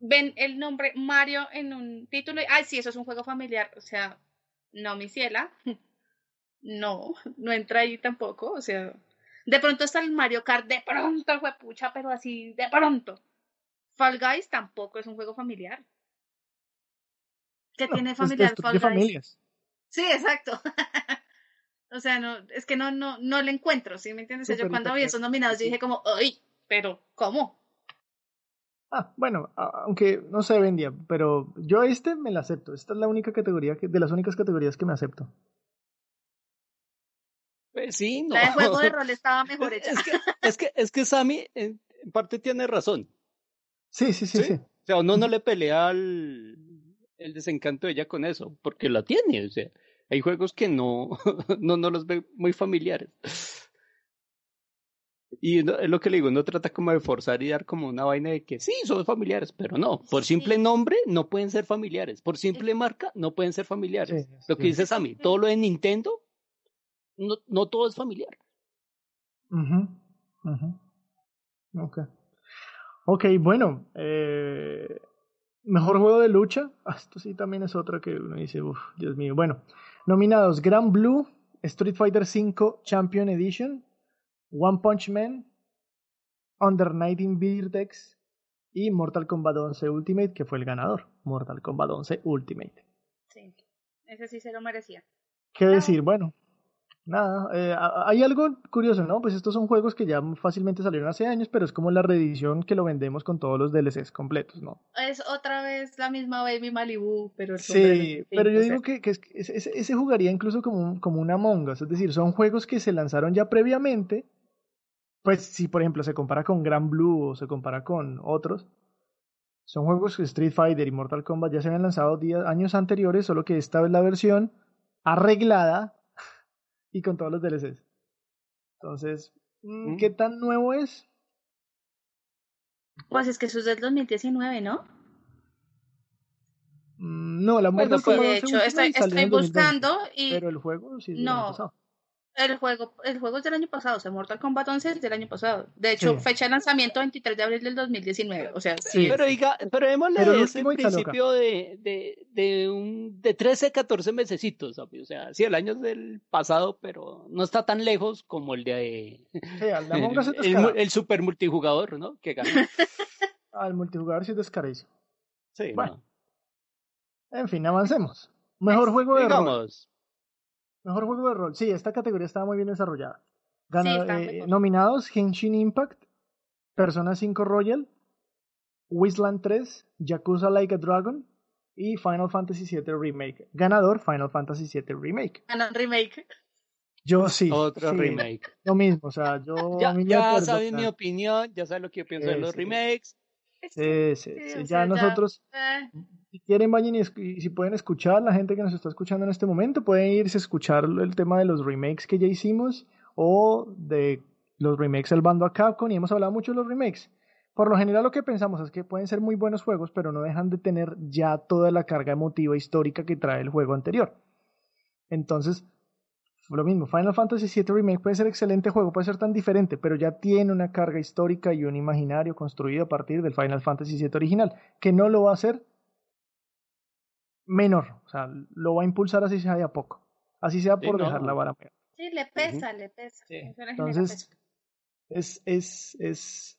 Ven el nombre Mario en un título y. Ay, sí, eso es un juego familiar. O sea, no, mi ciela. No, no entra ahí tampoco. O sea, de pronto está el Mario Kart, de pronto, pucha, pero así, de pronto. Fall Guys tampoco es un juego familiar. ¿Qué tiene Es- familiar destruye Fall Guys? familias. Sí, exacto. o sea, no, es que no, no, no le encuentro, ¿sí me entiendes? O sea, yo cuando vi esos nominados, yo dije como, ¡ay! Pero, ¿cómo? Ah, bueno, a- aunque no sé, vendía, pero yo este me la acepto. Esta es la única categoría, que, de las únicas categorías que me acepto. Pues sí, no. La de juego de rol estaba mejor hecha. es, que, es, que, es que Sammy en, en parte tiene razón. Sí, sí, sí, ¿sí? sí. O sea, uno no le pelea al, el desencanto de ella con eso, porque la tiene. O sea, hay juegos que no, no, no los ve muy familiares. Y no- es lo que le digo, uno trata como de forzar y dar como una vaina de que sí, son familiares, pero no. Por Sí. simple nombre no pueden ser familiares. Por simple marca no pueden ser familiares. Sí, Lo que dice Sammy, todo lo de Nintendo, no, no todo es familiar. Ujú, ujú. Ok. Ok, bueno. eh, mejor juego de lucha. Ah, esto sí también es otra que uno dice, uff, Dios mío. Bueno, nominados: Grand Blue, Street Fighter V Champion Edition, One Punch Man, Under Night in Vertex y Mortal Kombat 11 Ultimate, que fue el ganador. Mortal Kombat 11 Ultimate. Sí, ese sí se lo merecía. ¿Qué decir? Bueno, nada, eh, hay algo curioso, ¿no? Pues estos son juegos que ya fácilmente salieron hace años, pero es como la reedición que lo vendemos con todos los DLCs completos, ¿no? Es otra vez la misma Baby Malibu, pero el Sí, pero yo digo que, que es- que ese, ese- jugaría incluso como como un Among Us, es decir, son juegos que se lanzaron ya previamente, pues si por ejemplo se compara con Grand Blue o se compara con otros, son juegos que Street Fighter y Mortal Kombat ya se habían lanzado días, años anteriores, solo que esta es la versión arreglada y con todos los DLCs. Entonces, mm, Mm. ¿qué tan nuevo es? Pues es que eso es del 2019, ¿no? Mm, No, la Bueno, Mortal pues, Sí, de 11 hecho, estoy, salió en estoy el 2020, buscando y Pero el juego sí No. El juego, el juego es del año pasado, o sea, Mortal Kombat 11 es del año pasado. De hecho, Sí. fecha de lanzamiento 23 de abril del 2019. O sea, sí. Sí. Pero diga, pero démosle Pero está loca. principio de, de, de un de 13, 14 mesecitos, ¿sabes? o sea, sí, el año es del pasado, pero no está tan lejos como el de Sí, al de Among Us es el, el, descarado. el super multijugador, ¿no? Que ganó. Al multijugador sí es descaradísimo. Sí, Bueno, no. En fin, avancemos. Mejor juego de rol. digamos, Mejor juego de rol. Sí, esta categoría estaba muy bien desarrollada. Gana- Sí, está eh, nominados Genshin Impact, Persona 5 Royal, Wasteland 3, Yakuza Like a Dragon y Final Fantasy VII Remake. Ganador Final Fantasy VII Remake. Ganó un remake. Yo sí. otro sí, remake. Lo mismo, o sea, yo Ya, ya o mi opinión, ya saben lo que yo pienso de los sí. remakes. Sí, sí, Sí, sí, o ya sea, ya- nosotros, Eh, si quieren, vayan y, y si pueden escuchar, la gente que nos está escuchando en este momento, pueden irse a escuchar el tema de los remakes que ya hicimos o de los remakes del bando a Capcom y hemos hablado mucho de los remakes. Por lo general lo que pensamos es que pueden ser muy buenos juegos, pero no dejan de tener ya toda la carga emotiva histórica que trae el juego anterior. Entonces, lo mismo, Final Fantasy VII Remake puede ser excelente juego, puede ser tan diferente, pero ya tiene una carga histórica y un imaginario construido a partir del Final Fantasy VII original, que no lo va a hacer menor, o sea, lo va a impulsar así sea de a poco, así sea Sí, por no. dejar la vara menor. sí, le pesa, le pesa. Sí, entonces-. Es, es, es,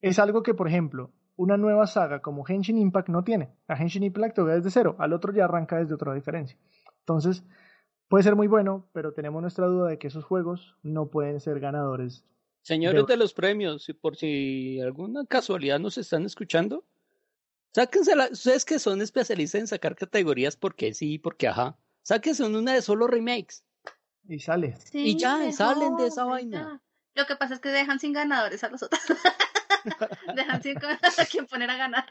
es algo que, por ejemplo, una nueva saga como Henshin Impact no tiene. A Henshin Impact todavía desde cero, al otro ya arranca desde otra diferencia. Entonces, puede ser muy bueno, pero tenemos nuestra duda de que esos juegos no pueden ser ganadores. Señores De- de los premios, y por si alguna casualidad nos están escuchando, sáquensela, ustedes que son especialistas en sacar categorías porque sí, porque ajá, sáquense una de solo remakes. Y sale. Sí, Y ya, mejor, salen de esa ya. vaina. Lo que pasa es que dejan sin ganadores a los otros. dejan sin a quien poner a ganar.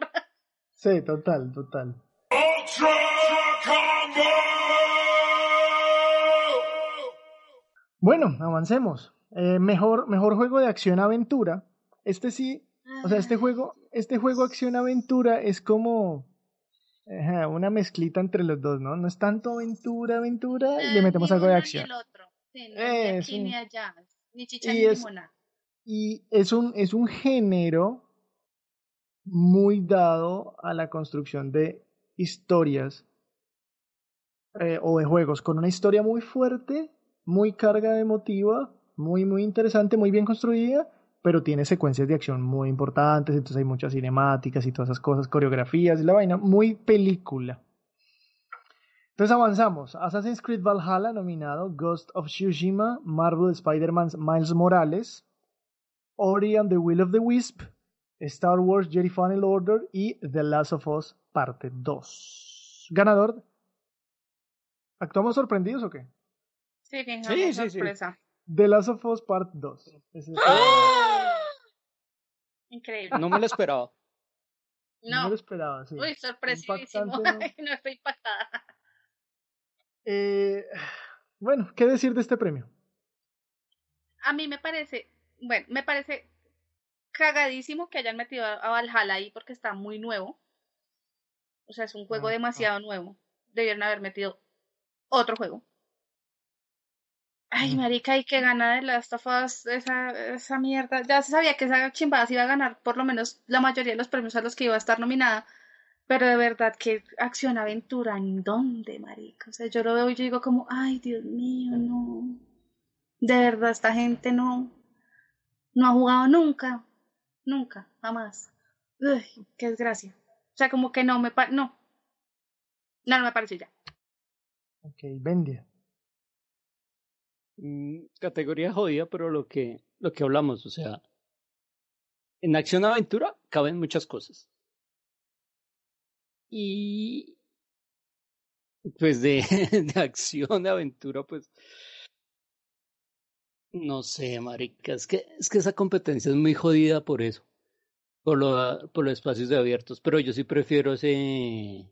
Sí, total, total. Ultra Combo! Bueno, avancemos. Eh, mejor, mejor juego de acción-aventura. Este sí, o sea, este juego, este juego acción-aventura es como ajá, una mezclita entre los dos, ¿no? No es tanto aventura, aventura, y le Eh, metemos algo de uno ni acción. el otro. Sí, ni Eh, de aquí sí. ni allá. Ni chicha Y ni es- limona. Y es un, es un género muy dado a la construcción de historias eh, o de juegos con una historia muy fuerte, muy carga emotiva, muy, muy interesante, muy bien construida, pero tiene secuencias de acción muy importantes, entonces hay muchas cinemáticas y todas esas cosas, coreografías y la vaina, muy película. Entonces avanzamos. Assassin's Creed Valhalla nominado, Ghost of Tsushima, Marvel Spider-Man Miles Morales, Ori and the Will of the Wisp, Star Wars Jedi Fallen Order y The Last of Us Parte 2. Ganador. ¿Actuamos sorprendidos o qué? Sí, fijamos Sí, sí, sí. The Last of Us Part 2. Ese es- ¡Ah! Increíble. No me lo esperaba. No No. lo esperaba, sí. Uy, sorpresísimo. Impactante, ¿no? no estoy impactada. Eh, bueno, ¿qué decir de este premio? A mí me parece, bueno, me parece cagadísimo que hayan metido a Valhalla ahí porque está muy nuevo. O sea, es un juego Ajá. demasiado nuevo. Debieron haber metido otro juego. Ay, marica, y que gana de Last of Us esa, esa mierda. Ya se sabía que esa chimbada se iba a ganar por lo menos la mayoría de los premios a los que iba a estar nominada. Pero de verdad, que acción, aventura, ¿en dónde, marica? O sea, yo lo veo y yo digo como, ay, Dios mío, no. De verdad, esta gente no, no ha jugado nunca. Nunca, jamás. Uy, qué desgracia. O sea, como que no me pa no. No, no me pareció ya. Ok, Bendia. Mm, categoría jodida, pero lo que, lo que hablamos, o sea, en acción aventura caben muchas cosas. Y pues de, de acción aventura, pues no sé, marica, es que, es que esa competencia es muy jodida por eso, por, lo, por los espacios de abiertos, pero yo sí prefiero ese,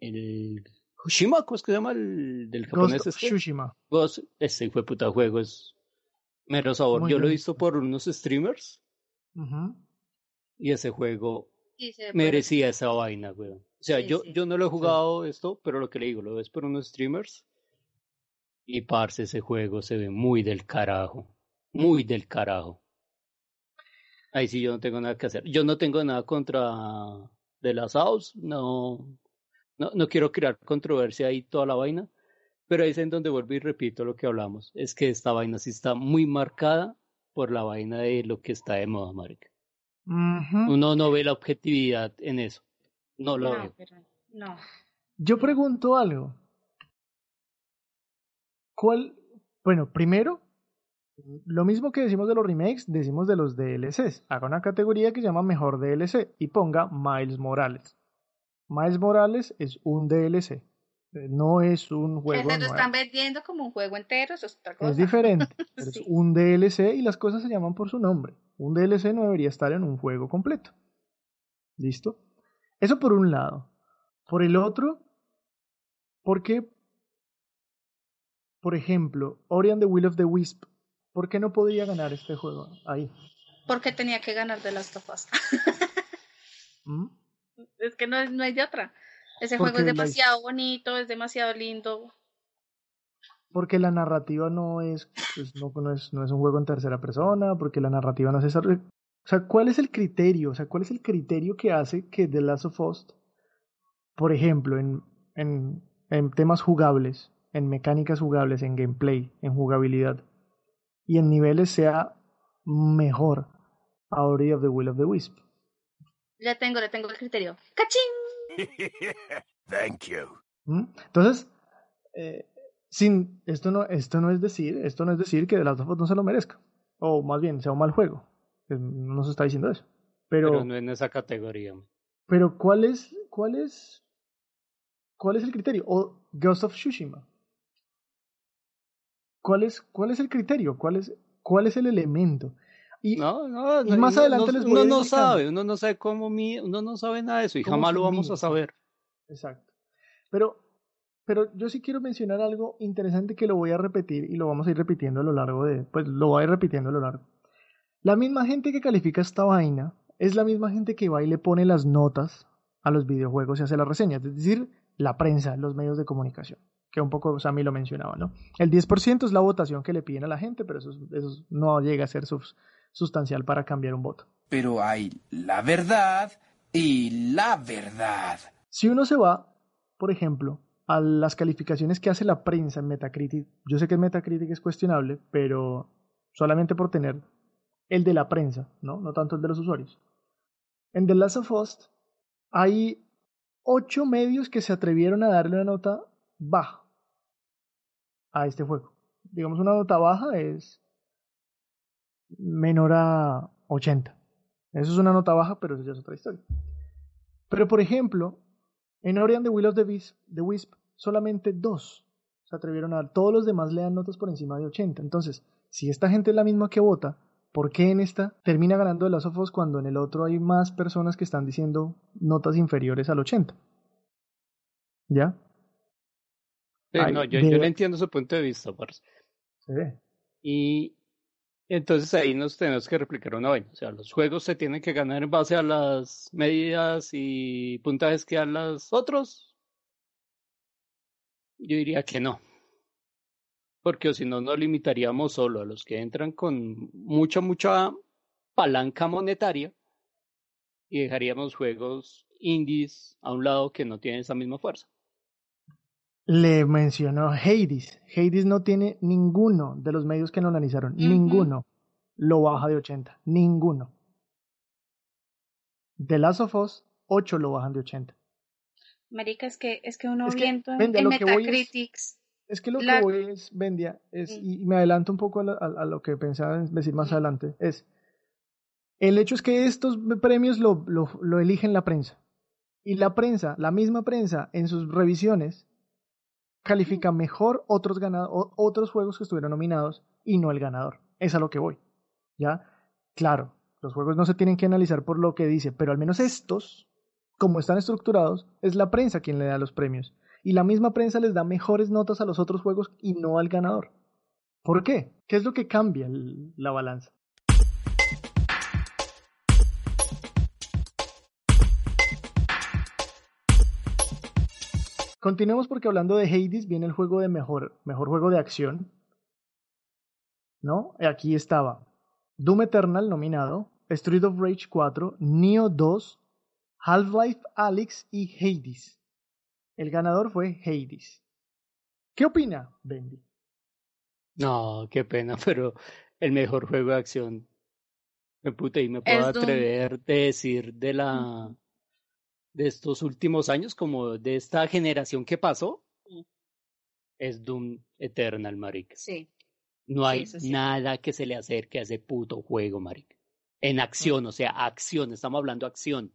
el Hushima, ¿cómo es que se llama el del japonés Ghost este? Ghost, este fue puta juego, es mero sabor. Muy Yo lo he visto por unos streamers Ujú. y ese juego Sí, merecía esa vaina, weón. O sea, Sí, yo, sí. yo no lo he jugado esto, pero lo que le digo, lo ves por unos streamers Y parce, ese juego se ve muy del carajo. Muy del carajo. Ahí sí yo no tengo nada que hacer. Yo no tengo nada contra de las House, no, no, no quiero crear controversia ahí toda la vaina, pero ahí es en donde vuelvo y repito lo que hablamos, es que esta vaina sí está muy marcada por la vaina de lo que está de moda, marica. Uno no ve la objetividad en eso. No lo No, veo. pero no. Yo pregunto algo. ¿Cuál? Bueno, primero, lo mismo que decimos de los remakes, decimos de los DLCs. Haga una categoría que se llama Mejor DLC y ponga Miles Morales. Miles Morales es un DLC, eh, no es un juego se lo están vendiendo como un juego entero, eso es otra cosa. Es diferente, pero es un DLC y las cosas se llaman por su nombre. Un DLC no debería estar en un juego completo. ¿Listo? Eso por un lado. Por el otro, ¿por qué, por ejemplo, Ori and the Will of the Wisp, ¿por qué no podría ganar este juego ahí? Porque tenía que ganar de las tofas. ¿Mm? Es que no, es- no hay de otra. Ese Porque juego es la- demasiado bonito, es demasiado lindo. Porque la narrativa no es, pues, no, no es, no es un juego en tercera persona, porque la narrativa no es esa. O sea, ¿cuál es el criterio? O sea, ¿cuál es el criterio que hace que The Last of Us, por ejemplo, en, en, en temas jugables, en mecánicas jugables, en gameplay, en jugabilidad y en niveles sea mejor a Ori of the Will of the Wisp? Ya tengo, le tengo el criterio. ¡Cachín! Thank you. ¿Mm? Entonces, eh, sin, esto, no, esto no es decir, esto no es decir que The Last of Us no se lo merezca. O más bien, sea un mal juego. Eh, No se está diciendo eso. Pero, Pero pero, no en esa categoría. ¿cuál es, cuál es, cuál es el criterio? O Ghost of Tsushima. ¿Cuál es, cuál es el criterio? ¿Cuál es, cuál es el elemento? Y No, no, y no, más uno adelante no- les voy uno a no sabe, uno no sabe cómo mi, uno no sabe nada de eso y ¿Cómo jamás lo vamos a mide? saber. Exacto. Pero, pero yo sí quiero mencionar algo interesante que lo voy a repetir y lo vamos a ir repitiendo a lo largo de, pues lo voy a ir repitiendo a lo largo. La misma gente que califica esta vaina es la misma gente que va y le pone las notas a los videojuegos y hace las reseñas, es decir, la prensa, los medios de comunicación, que un poco Sammy lo mencionaba, ¿no? El 10% es la votación que le piden a la gente, pero eso, eso no llega a ser sus- sustancial para cambiar un voto. Pero hay la verdad y la verdad. Si uno se va, por ejemplo, a las calificaciones que hace la prensa en Metacritic, yo sé que Metacritic es cuestionable, pero solamente por tener el de la prensa, ¿no? No tanto el de los usuarios. En The Last of Us hay ocho medios que se atrevieron a darle una nota baja a este juego. Digamos, una nota baja es menor a 80. Eso es una nota baja, pero eso ya es otra historia. Pero, por ejemplo, en Ori and the Will of the Wisp, the Wisp solamente dos se atrevieron a dar. Todos los demás le dan notas por encima de 80. Entonces, si esta gente es la misma que vota, ¿por qué en esta termina ganando el Last cuando en el otro hay más personas que están diciendo notas inferiores al 80? ¿Ya? Sí, Ay, no, yo, de- yo le entiendo su punto de vista, parce. Se ve. Y entonces ahí nos tenemos que replicar una vaina. O sea, los juegos se tienen que ganar en base a las medidas y puntajes que dan los otros. Yo diría que no. Porque si no, nos limitaríamos solo a los que entran con mucha, mucha palanca monetaria y dejaríamos juegos indies a un lado que no tienen esa misma fuerza. Le mencionó Hades. Hades no tiene ninguno de los medios que lo analizaron. Ninguno lo baja de 80. Ninguno. The Last of Us, 8 lo bajan de 80. Marica, es que, es que uno Es que, viendo en, voy es- Metacritics. Es que lo La- que voy es, Bendia, es, y me adelanto un poco a, la- a- a lo que pensaba en decir más adelante, es, el hecho es que estos premios lo, lo, lo eligen la prensa. Y la prensa, la misma prensa, en sus revisiones, califica mejor otros, otros juegos que estuvieron nominados y no el ganador. Es a lo que voy. ¿Ya? Claro, los juegos no se tienen que analizar por lo que dice, pero al menos estos, como están estructurados, es la prensa quien le da los premios. Y la misma prensa les da mejores notas a los otros juegos y no al ganador. ¿Por qué? ¿Qué es lo que cambia la balanza? Continuemos porque hablando de Hades viene el juego de mejor, mejor juego de acción. ¿No? Aquí estaba Doom Eternal nominado, Street of Rage 4, Neo 2, Half-Life Alyx y Hades. El ganador fue Hades. ¿Qué opina, Bendy? No, qué pena, pero el mejor juego de acción. Me puta y me puedo Es Doom. atrever de decir de la de estos últimos años, como de esta generación que pasó, Sí. es Doom Eternal, marica. Sí. No hay sí. nada que se le acerque a ese puto juego, marica. En acción, o sea, acción, estamos hablando acción.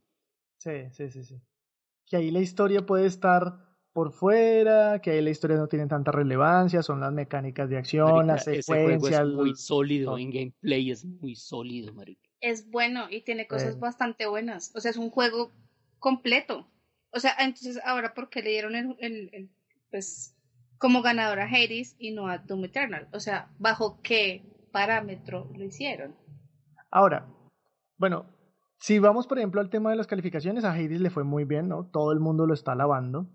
Sí, sí, sí, sí. Que ahí la historia puede estar por fuera, que ahí la historia no tiene tanta relevancia, son las mecánicas de acción, las secuencias. es muy sólido, en gameplay es muy sólido, marica. Es bueno y tiene cosas bastante buenas. O sea, es un juego completo. O sea, entonces ahora, ¿por qué le dieron el, el- pues, como ganador a Hades y no a Doom Eternal? O sea, ¿bajo qué parámetro lo hicieron? Ahora, bueno, si vamos por ejemplo al tema de las calificaciones, a Hades le fue muy bien, ¿no? Todo el mundo lo está alabando.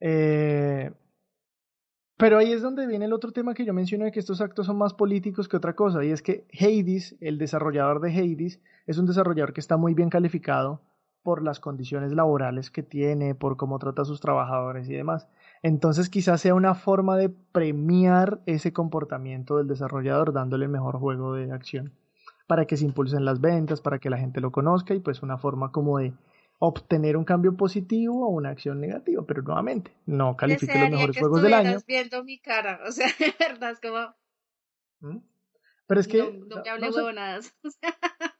Eh, pero ahí es donde viene el otro tema que yo mencioné, que estos actos son más políticos que otra cosa, y es que Hades, el desarrollador de Hades, es un desarrollador que está muy bien calificado por las condiciones laborales que tiene, por cómo trata a sus trabajadores y demás. Entonces quizás sea una forma de premiar ese comportamiento del desarrollador dándole el mejor juego de acción para que se impulsen las ventas, para que la gente lo conozca y pues una forma como de obtener un cambio positivo o una acción negativa, pero nuevamente no califique los mejores que juegos del año. viendo mi cara. O sea, de verdad, es como... ¿Mm? Pero es que no, no me hable no sé, huevonadas.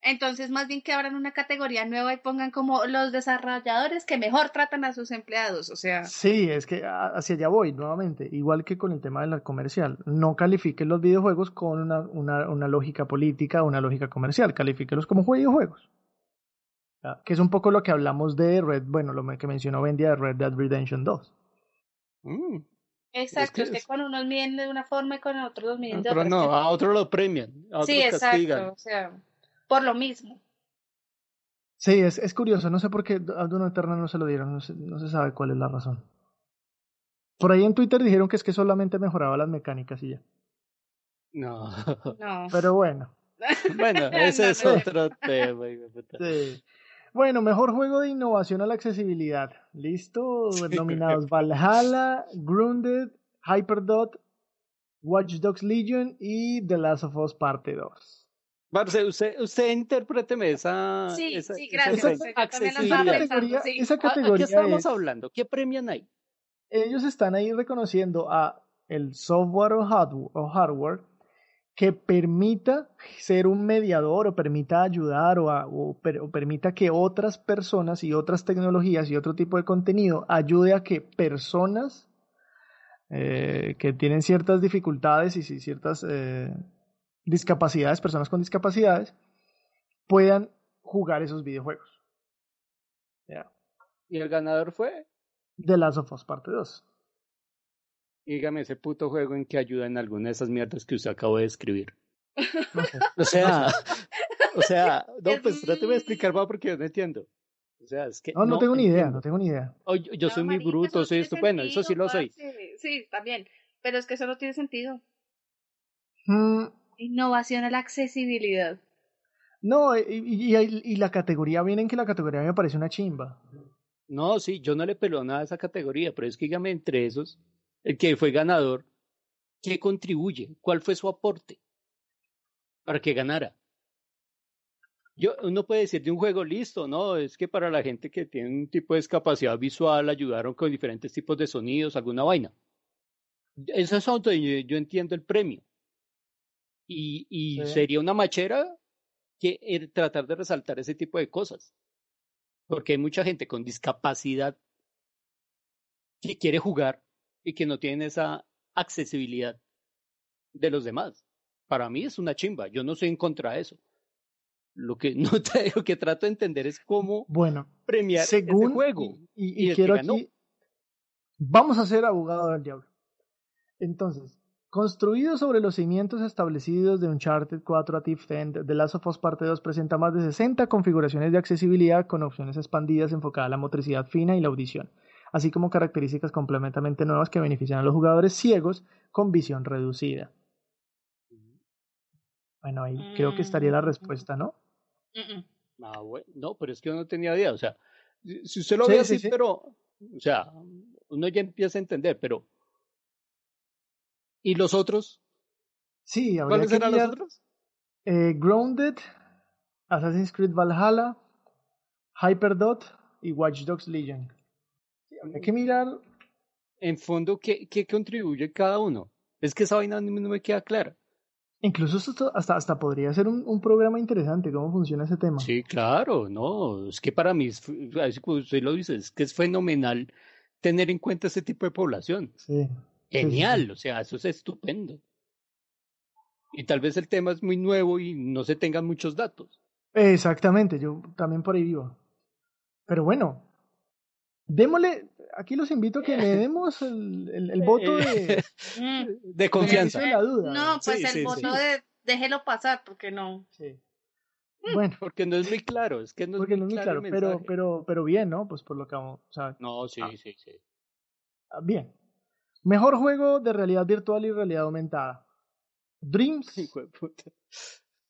Entonces, más bien que abran una categoría nueva y pongan como los desarrolladores que mejor tratan a sus empleados. O sea, Sí, es que hacia allá voy nuevamente, igual que con el tema de la comercial. No califiquen los videojuegos con una, una, una lógica política una lógica comercial, califíquenlos como videojuegos. Ah, Que es un poco lo que hablamos de Red, bueno, lo que mencionó Bendy de Red Dead Redemption 2. Mm, exacto, que es que es- con unos miden de una forma y con otros los miden de Pero otra. no, que- a otro lo premian, a otro sí, castigan. exacto. O sea, por lo mismo. Sí, es, es curioso, no sé por qué a Doom Eternal no se lo dieron, no se, no se sabe cuál es la razón. Por ahí en Twitter dijeron que es que solamente mejoraba las mecánicas y ya. No. No. Pero bueno. bueno, ese No, es no, no. otro tema. Sí. Bueno, mejor juego de innovación a la accesibilidad. ¿Listo? Sí. Nominados Valhalla, Grounded, Hyperdot, Watch Dogs Legion y The Last of Us Parte 2. Parce, usted, usted interpréteme esa. Sí, esa, sí, esa gracias. Esa Accesibilidad. pensando, categoría, sí. esa ¿A- ¿A categoría qué estamos es- hablando? ¿Qué premian ahí? ellos están ahí reconociendo a el software o hardware, o hardware que permita ser un mediador o permita ayudar o, a- o per- o permita que otras personas y otras tecnologías y otro tipo de contenido ayude a que personas eh, que tienen ciertas dificultades y ciertas eh, discapacidades, personas con discapacidades, puedan jugar esos videojuegos. Ya. Y el ganador fue. The Last of Us Parte 2. Dígame ese puto juego en que ayuda en alguna de esas mierdas que usted acabó de escribir. O sea, o sea, no, Es- pues tráteme de explicar más porque yo no entiendo. O sea, es que. No, no, tengo ni idea, entiendo. no tengo ni idea. Oh, yo yo No, soy muy bruto, soy estupendo, eso sí sentido, lo soy. Sí, también. Pero es que eso no tiene sentido. Mm, Innovación a la accesibilidad. no, y, y- y- y la categoría, viene que la categoría me parece una chimba. No, sí, yo no le peló nada a esa categoría, pero es que dígame entre esos, el que fue ganador, ¿qué contribuye? ¿Cuál fue su aporte para que ganara? Yo, uno puede decir de un juego listo, ¿no? Es que para la gente que tiene un tipo de discapacidad visual ayudaron con diferentes tipos de sonidos, alguna vaina. Eso es donde yo, yo entiendo el premio. Y, y Sí. sería una machera que eh, tratar de resaltar ese tipo de cosas. Porque hay mucha gente con discapacidad que quiere jugar y que no tiene esa accesibilidad de los demás. Para mí es una chimba, yo no soy en contra de eso. Lo que no te digo que trato de entender es cómo Bueno, premiar según juego. y, y- y quiero aquí, vamos a ser abogado del diablo. Entonces, Construido sobre los cimientos establecidos de Uncharted 4 a Thief End, The Last of Us Parte 2 presenta más de 60 configuraciones de accesibilidad con opciones expandidas enfocadas a la motricidad fina y la audición, así como características completamente nuevas que benefician a los jugadores ciegos con visión reducida. Bueno, ahí creo que estaría la Mm. respuesta, ¿no? Mm, mm. Ah, bueno, no, pero es que yo no tenía idea. O sea, si usted lo Sí, ve sí, así, sí. pero, o sea, uno ya empieza a entender, pero. ¿Y los otros? Sí, habría ¿Cuáles que eran mirar, los otros? eh, Grounded, Assassin's Creed Valhalla, Hyperdot y Watch Dogs Legion. Habría que mirar En fondo, ¿qué, qué contribuye cada uno? Es que esa vaina no no me queda clara. Incluso esto hasta, hasta podría ser un, un programa interesante, cómo funciona ese tema. Sí, claro, no, es que para mí, así como usted lo dice, es que es fenomenal tener en cuenta ese tipo de población. Sí, sí, sí, Genial, sí. o sea, eso es estupendo. Y tal vez el tema es muy nuevo y no se tengan muchos datos. Exactamente, yo también por ahí vivo. Pero bueno, démosle, aquí los invito a que le demos el, el- el voto de, Mm. De confianza. de la duda. No, pues Sí, el sí, voto sí. de déjelo pasar, porque no. Sí. Bueno, Porque no es muy claro, es que no porque es no muy es muy claro claro, el pero, pero, pero bien, ¿no? Pues por lo que vamos, o sea, No, sí, Ah. sí, sí. Ah, Bien. Mejor juego de realidad virtual y realidad aumentada. Dreams, Hijo de puta.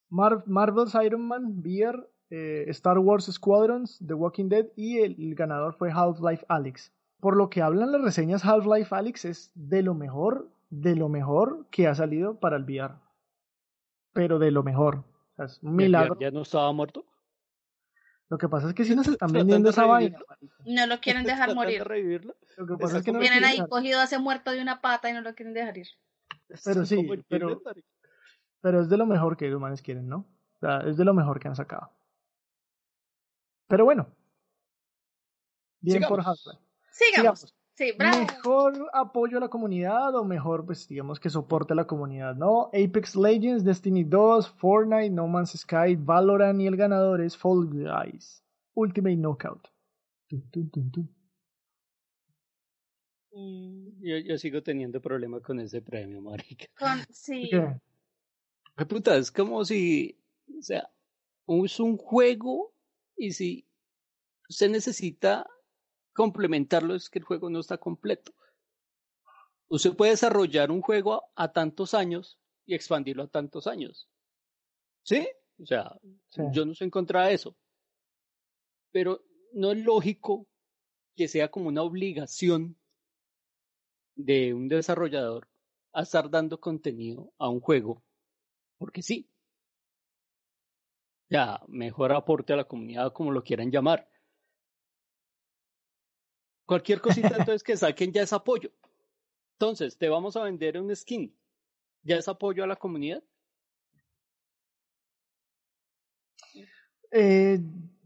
Mar- Marvel's Iron Man, VR, eh, Star Wars Squadrons, The Walking Dead y el, el ganador fue Half-Life Alyx. Por lo que hablan las reseñas, Half-Life Alyx es de lo mejor, de lo mejor que ha salido para el VR. Pero de lo mejor. O sea, es un ¿Ya- milagro. ¿Ya, no estaba muerto? Lo que pasa es que si nos están vendiendo esa vaina. No lo quieren dejar ¿Tratando de morir. Lo que pasa es que no lo Tienen quieren ahí dejar. cogido ese muerto de una pata y no lo quieren dejar ir. Pero sí, pero-. Pero es de lo mejor que los humanos quieren, ¿no? O sea, es de lo mejor que han sacado. Pero bueno. Bien por. Half-Life. Sigamos. Sigamos. Sí, bravo. Mejor apoyo a la comunidad o mejor, pues digamos que soporte a la comunidad, ¿no? Apex Legends, Destiny 2, Fortnite, No Man's Sky, Valorant y el ganador es Fall Guys. Ultimate Knockout. Tun, tun, tun, tun. Mm, Yo, yo sigo teniendo problemas con ese premio, marica. Con, sí. ¿Qué? Ay, Puta, es como si, o sea, es un juego y si usted necesita complementarlo, es que el juego no está completo. Usted puede desarrollar un juego a, a tantos años y expandirlo a tantos años. ¿Sí? O sea, Sí. yo no estoy en contra de eso. Pero no es lógico que sea como una obligación de un desarrollador a estar dando contenido a un juego, porque sí. Ya, mejor aporte a la comunidad, como lo quieran llamar. Cualquier cosita entonces que saquen ya es apoyo. Entonces, te vamos a vender un skin. ¿Ya es apoyo a la comunidad? Eh,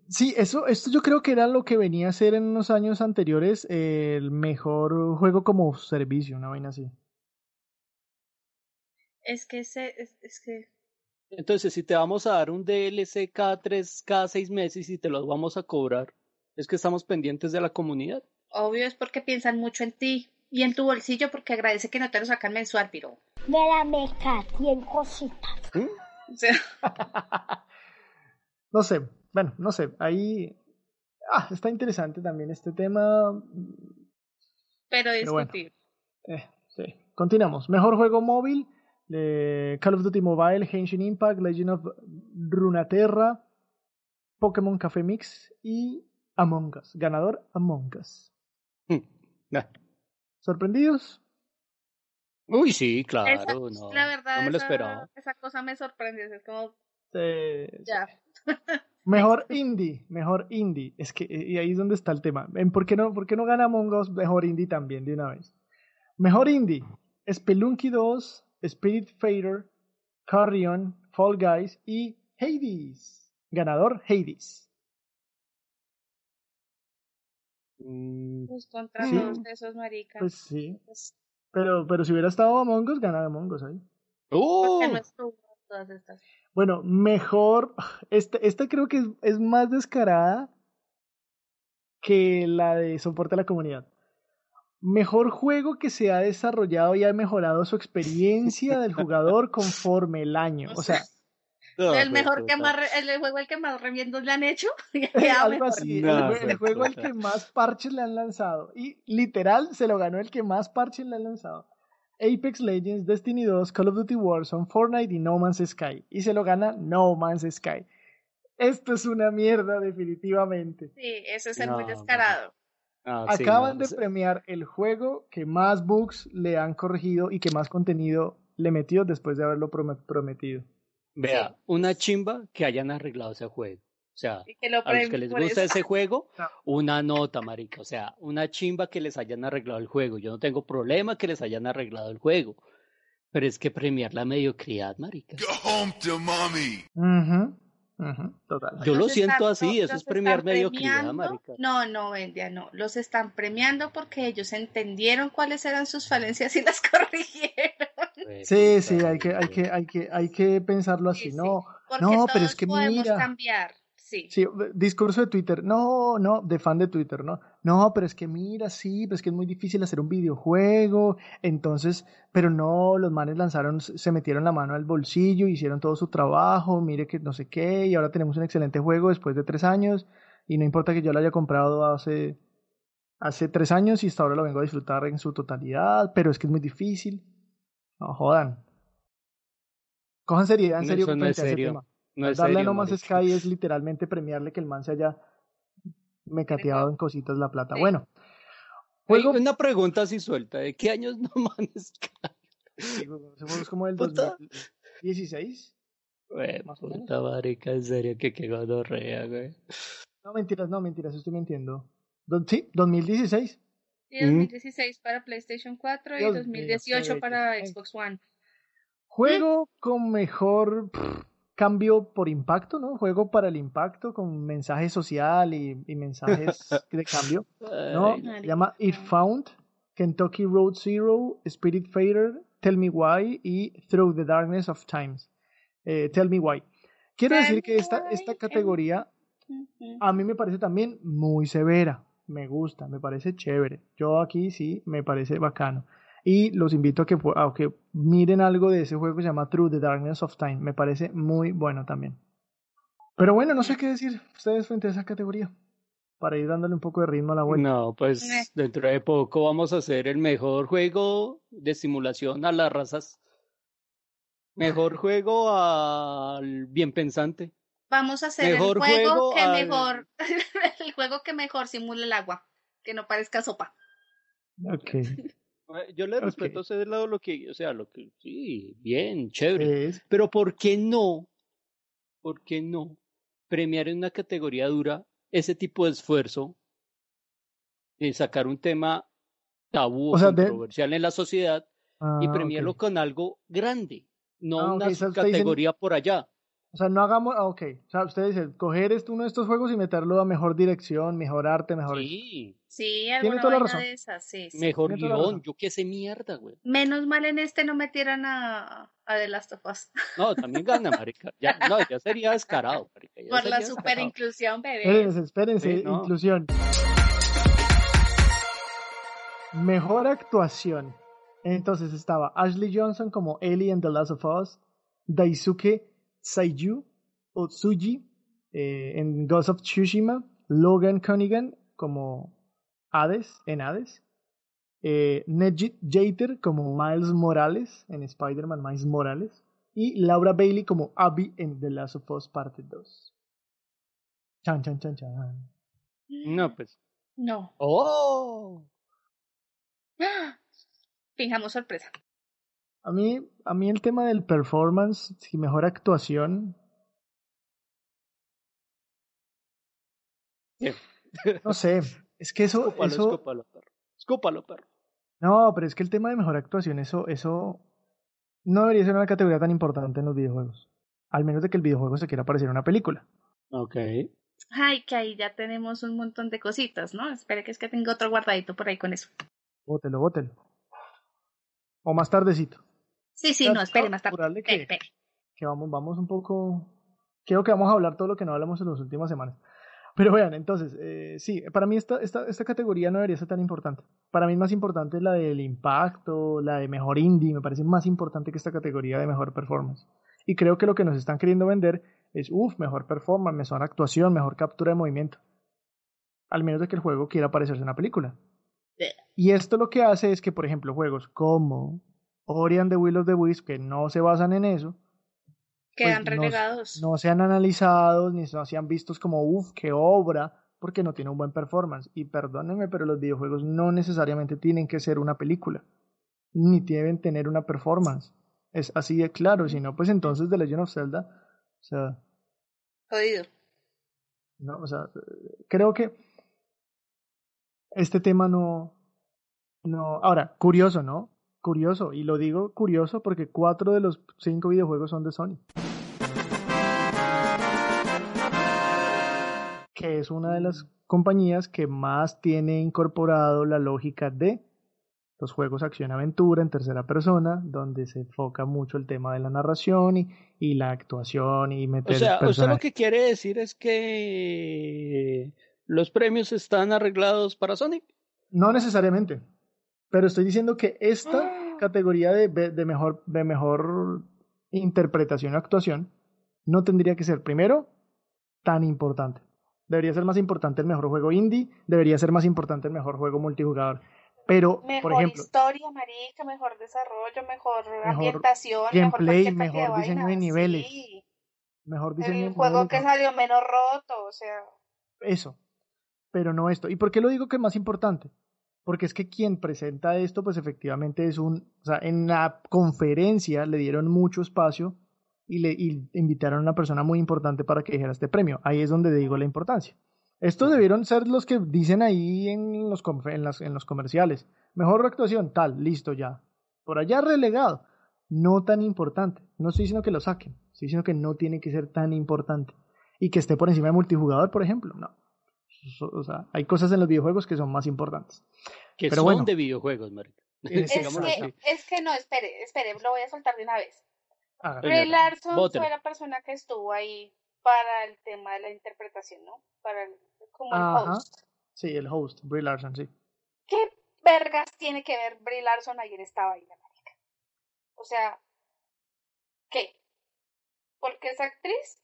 sí, eso, esto yo creo que era lo que venía a ser en unos años anteriores eh, el mejor juego como servicio, una vaina así. Es que ese, es, es que Entonces, si te vamos a dar un DLC cada tres, cada seis meses y te los vamos a cobrar, es que estamos pendientes de la comunidad. obvio es porque piensan mucho en ti y en tu bolsillo porque agradece que no te lo sacan mensual, pero. de la meca, 100 cositas. O sea, No sé, bueno, no sé, ahí ah, está interesante también este tema. pero Pero bueno. discutir. Eh, sí. Continuamos. Mejor juego móvil. Eh, Call of Duty Mobile, Genshin Impact, Legend of Runeterra, Pokémon Café Mix y Among Us. Ganador Among Us. Nah. ¿Sorprendidos? Uy, sí, claro, Esa- no. la verdad, no me lo esa, esperaba. esa cosa me sorprende. Es como, Eh, ya. Mejor indie, mejor indie. Es que y ahí es donde está el tema. ¿En ¿Por qué no, por qué no gana Among Us mejor indie también de una vez? Mejor indie. Spelunky 2, Spirit Fader, Carrion, Fall Guys y Hades. Ganador Hades. Pues contra Sí. todos esos maricas. Pues sí. Pues, Pero, pero si hubiera estado Among Us, ganaba Among Us ahí. ¡Oh! porque no estuvo todas estas. Bueno, mejor. Este, esta creo que es, es más descarada que la de soporte a la comunidad. Mejor juego que se ha desarrollado y ha mejorado su experiencia del jugador conforme el año. O sea, No, el pues, mejor que más, re- el juego el que más reviendos le han hecho. algo mejor. así. el No, jue- el, pues, juego al que más parches le han lanzado. Y literal se lo ganó el que más parches le han lanzado. Apex Legends, Destiny 2, Call of Duty Warzone, Fortnite y No Man's Sky. Y se lo gana No Man's Sky. Esto es una mierda definitivamente. Sí, eso es ser No, muy descarado. Ah, sí, Acaban no, de premiar el juego que más bugs le han corregido y que más contenido le metió después de haberlo prome- prometido. Vea, una chimba que hayan arreglado ese juego. O sea, que a los que les gusta eso. ese juego, No. una nota, marica. O sea, una chimba que les hayan arreglado el juego. Yo no tengo problema que les hayan arreglado el juego. Pero es que premiar la mediocridad, marica. Go home to mommy. Total. Yo lo siento están- así, no, eso los es premiar mediocridad, marica. No, no, Bendia, no. Los están premiando porque ellos entendieron cuáles eran sus falencias y las corrigieron. Pues, Sí, sí, hay que, hay que, hay que, hay que pensarlo así. Sí, sí. No, Porque No, todos pero es que podemos mira. cambiar. Sí. sí, discurso de Twitter. No, no, de fan de Twitter, no. No, pero es que mira, sí, pero es que es muy difícil hacer un videojuego. Entonces, pero no, los manes lanzaron, se metieron la mano al bolsillo, hicieron todo su trabajo, mire que no sé qué, y ahora tenemos un excelente juego después de tres años. Y no importa que yo lo haya comprado hace, hace tres años y hasta ahora lo vengo a disfrutar en su totalidad, pero es que es muy difícil. No jodan. Cojan seriedad en serio no frente es a ese tema. No es Darle a serio, No Man's marica. Sky es literalmente premiarle que el man se haya mecateado en cositas la plata. Bueno, Oye, juego. Una pregunta así suelta. ¿De qué años no manes? Ese juego es como del Puta. 2016. Güey, Más puta marica, en serio, que qué gonorrea, güey. No, mentiras, no, mentiras, estoy mintiendo. Do- sí, 2016. Sí, 2016 para PlayStation 4 y Dios mío, 2018 qué para. Xbox One. Juego con mejor pff, cambio por impacto, ¿no? Juego para el impacto con mensaje social y, y mensajes de cambio. ¿no? Se llama It Found, Kentucky Road Zero, Spirit Fader, Tell Me Why y Through the Darkness of Times. Eh, Tell Me Why. Quiero Tell decir que esta, esta categoría a mí me parece también muy severa. Me gusta, me parece chévere. Yo aquí sí me parece bacano. Y los invito a que, pu- a que miren algo de ese juego que se llama Through the Darkness of Time. Me parece muy bueno también. Pero bueno, no sé qué decir ustedes frente a esa categoría. Para ir dándole un poco de ritmo a la vuelta. No, pues Eh. dentro de poco vamos a hacer el mejor juego de simulación a las razas. Mejor juego al bien pensante. Vamos a hacer Mejor el juego, juego que al- mejor, el juego que mejor simule el agua, que no parezca sopa. Ok. Eh, Yo le respeto a ese lado lo que, o sea, lo que, sí, bien, chévere. Es- Pero ¿por qué no? ¿Por qué no premiar en una categoría dura ese tipo de esfuerzo de sacar un tema tabú o, O sea, de- controversial en la sociedad y Ah, premiarlo con algo grande, no Ah, una o sea, usted dice- categoría por allá? O sea, no hagamos. ah, ok. O sea, ustedes dicen, coger este, uno de estos juegos y meterlo a mejor dirección, mejor arte, mejor. Sí, Sí, alguna toda la razón. de esas, sí, sí. mejor guion, yo qué sé mierda, güey. Menos mal en este no metieran a, a The Last of Us. No, también gana, marica. Ya, no, ya sería descarado, marica. ya Por la super descarado. inclusión, bebé. Espérense, espérense, Sí, no. inclusión. Mejor actuación. Entonces estaba Ashley Johnson como Ellie en The Last of Us, Daisuke Saiju o Tsuji eh, en Ghost of Tsushima, Logan Cunningham como Hades en Hades, eh, Nedjit Jater como Miles Morales en Spider-Man Miles Morales y Laura Bailey como Abby en The Last of Us Parte 2. Chan, chan, chan, chan. No, pues. No. ¡Oh! ¡Ah! Fijamos sorpresa. A mí, a mí el tema del performance y mejor actuación, no sé, es que eso, Escúpalo, eso, escúpalo, perro. Escúpalo, perro. no, pero es que el tema de mejor actuación, eso, eso no debería ser una categoría tan importante en los videojuegos. Al menos de que el videojuego se quiera parecer a una película. Ok. Ay, que ahí ya tenemos un montón de cositas, ¿no? Espere que es que tengo otro guardadito por ahí con eso. Bótelo, bótelo. O más tardecito. Sí, sí, no, espere más tarde. que- espere. que vamos, vamos un poco. Creo que vamos a hablar todo lo que no hablamos en las últimas semanas. Pero vean, entonces, eh, sí, para mí esta, esta, esta categoría no debería ser tan importante. Para mí es más importante la del impacto, la de mejor indie, me parece más importante que esta categoría de mejor performance. Y creo que lo que nos están queriendo vender es, uff, mejor performance, mejor actuación, mejor captura de movimiento. Al menos de que el juego quiera parecerse a una película. Y esto lo que hace es que, por ejemplo, juegos como Ori and the Will of the Wisps, que no se basan en eso, Quedan pues, no- relegados. no sean analizados ni no sean vistos como uff, qué obra, porque no tiene un buen performance. Y perdónenme, pero los videojuegos no necesariamente tienen que ser una película, ni deben tener una performance. Es así de claro, si no, pues entonces The Legend of Zelda, o sea, Jodido. no, o sea, creo que este tema no, no, ahora, curioso, ¿no? Curioso, y lo digo curioso porque cuatro de los cinco videojuegos son de Sony. Que es una de las compañías que más tiene incorporado la lógica de los juegos acción-aventura en tercera persona, donde se enfoca mucho el tema de la narración y, y la actuación y meter O sea, usted lo que quiere decir es que los premios están arreglados para Sonic. No necesariamente. Pero estoy diciendo que esta categoría de, be- de mejor, de mejor interpretación o actuación no tendría que ser, primero, tan importante. Debería ser más importante el mejor juego indie, debería ser más importante el mejor juego multijugador. Pero, Mejor por ejemplo, historia, marica, mejor desarrollo, mejor, ambientación, gameplay, mejor, cualquier cantidad mejor de diseño de niveles, sí. mejor diseño El de juego niveles, que salió menos roto, o sea, Eso. Pero no esto. ¿Y por qué lo digo que es más importante? Porque es que quien presenta esto, pues efectivamente es un. O sea, en la conferencia le dieron mucho espacio y le y invitaron a una persona muy importante para que dijera este premio. Ahí es donde digo la importancia. Estos debieron ser los que dicen ahí en los, en las- en los comerciales. Mejor actuación, tal, listo ya. Por allá relegado. No tan importante. No estoy diciendo que lo saquen. Estoy diciendo que no tiene que ser tan importante. Y que esté por encima de multijugador, por ejemplo. No. O sea, hay cosas en los videojuegos que son más importantes. Que Pero son bueno. de videojuegos, marica. Es que, es que no, espere, espere, lo voy a soltar de una vez. Hágale. Ray Larson bótelo. fue la persona que estuvo ahí para el tema de la interpretación, ¿no? Para el, como el Ajá. host. Sí, el host, Brie Larson, sí. ¿Qué vergas tiene que ver Brie Larson ayer estaba ahí, la marica? O sea, ¿qué? ¿Porque es actriz?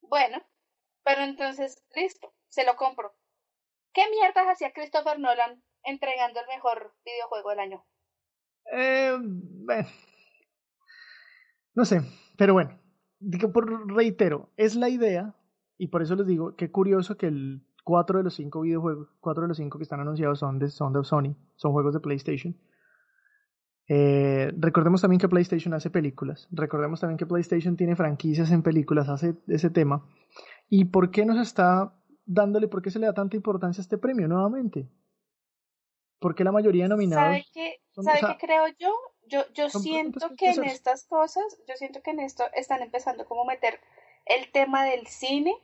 Bueno, pero entonces, listo, se lo compro. ¿Qué mierdas hacía Christopher Nolan entregando el mejor videojuego del año? Eh, bueno. No sé, pero bueno, digo, por, reitero, es la idea, y por eso les digo, qué curioso que el cuatro de los cinco videojuegos, cuatro de los cinco que están anunciados son de, son de Sony, son juegos de PlayStation. Eh, recordemos también que PlayStation hace películas, recordemos también que PlayStation tiene franquicias en películas, hace ese tema. ¿Y por qué nos está dándole, por qué se le da tanta importancia a este premio nuevamente? Porque la mayoría de nominados... ¿Sabe qué, son- ¿sabe o sea, qué creo yo? Yo, yo siento preguntas que en estas cosas, yo siento que en esto están empezando como a meter el tema del cine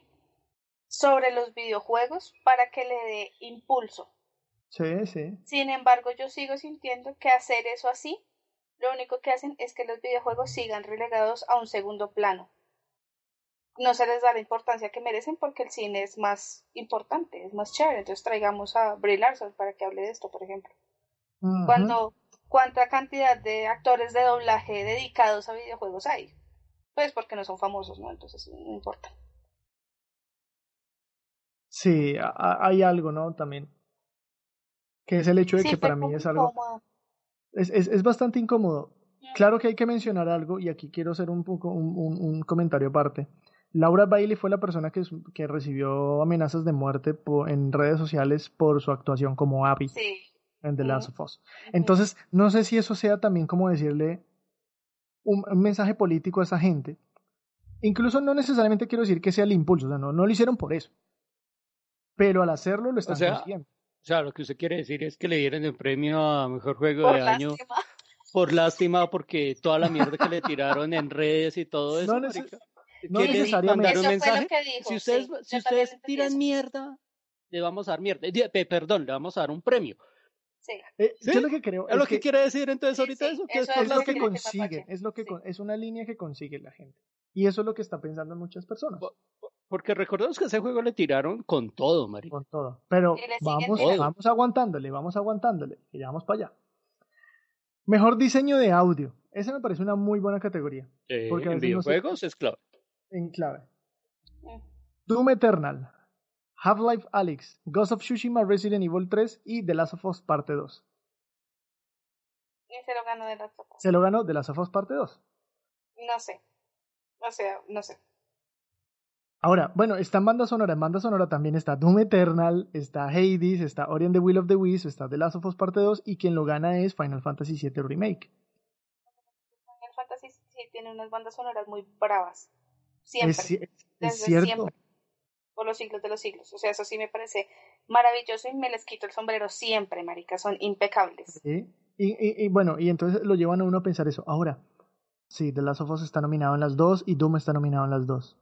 sobre los videojuegos para que le dé impulso. Sí, sí. Sin embargo, yo sigo sintiendo que hacer eso así, lo único que hacen es que los videojuegos sigan relegados a un segundo plano. No se les da la importancia que merecen porque el cine es más importante, es más chévere. Entonces traigamos a Brie Larson para que hable de esto, por ejemplo. Cuando, ¿cuánta cantidad de actores de doblaje dedicados a videojuegos hay? Pues porque no son famosos, ¿no? Entonces no importa. Sí, hay algo, ¿no? También. Que es el hecho de Sí, que para mí es algo. Es, es, es bastante incómodo. Claro que hay que mencionar algo, y aquí quiero hacer un, poco, un, un, un comentario aparte. Laura Bailey fue la persona que, que recibió amenazas de muerte en redes sociales por su actuación como Abby Sí. En The. Last of Us. Entonces, no sé si eso sea también como decirle un, un mensaje político a esa gente. Incluso no necesariamente quiero decir que sea el impulso, o sea, no, no lo hicieron por eso. Pero al hacerlo lo están sea, consiguiendo. O sea, lo que usted quiere decir es que le dieron el premio a mejor juego Por de año por lástima porque toda la mierda que le tiraron en redes y todo eso. No neces- no ¿Quiere necesariamente. mandar un Eso fue lo mensaje? que dijo, si ustedes, sí, si ustedes tiran eso. mierda, le vamos a dar mierda. Perdón, le vamos a dar un premio. Sí. Eh, ¿Sí? Yo lo que creo ¿Es lo que que quiere decir entonces ahorita sí, eso? Que eso es lo que mapache. es lo que Sí. con- es una línea que consigue la gente. Y eso es lo que está pensando muchas personas. Porque recordemos que a ese juego le tiraron con todo, marica. Con todo. Pero vamos, vamos aguantándole, vamos aguantándole, que ya vamos para allá. Mejor diseño de audio. Esa me parece una muy buena categoría. Sí, Porque en veces no sé- videojuegos es clave. En clave. Mm. Doom Eternal, Half-Life Alyx, Ghost of Tsushima, Resident Evil 3 y The Last of Us Parte 2. Y se lo ganó. Se lo The Last of Us Parte 2. No sé. O sea, no sé. Ahora, bueno, está en banda sonora. En banda sonora también está Doom Eternal, está Hades, está Ori and the Will of the Wisps, está The Last of Us Parte 2 y quien lo gana es Final Fantasy VII Remake. Final Fantasy sí tiene unas bandas sonoras muy bravas. Siempre. Es, ci- es desde cierto. siempre. Por los siglos de los siglos. O sea, eso sí me parece maravilloso y me les quito el sombrero siempre, marica. Son impecables. Sí. Y, y- y bueno, y entonces lo llevan a uno a pensar eso. Ahora, sí, The Last of Us está nominado en las dos y Doom está nominado en las dos.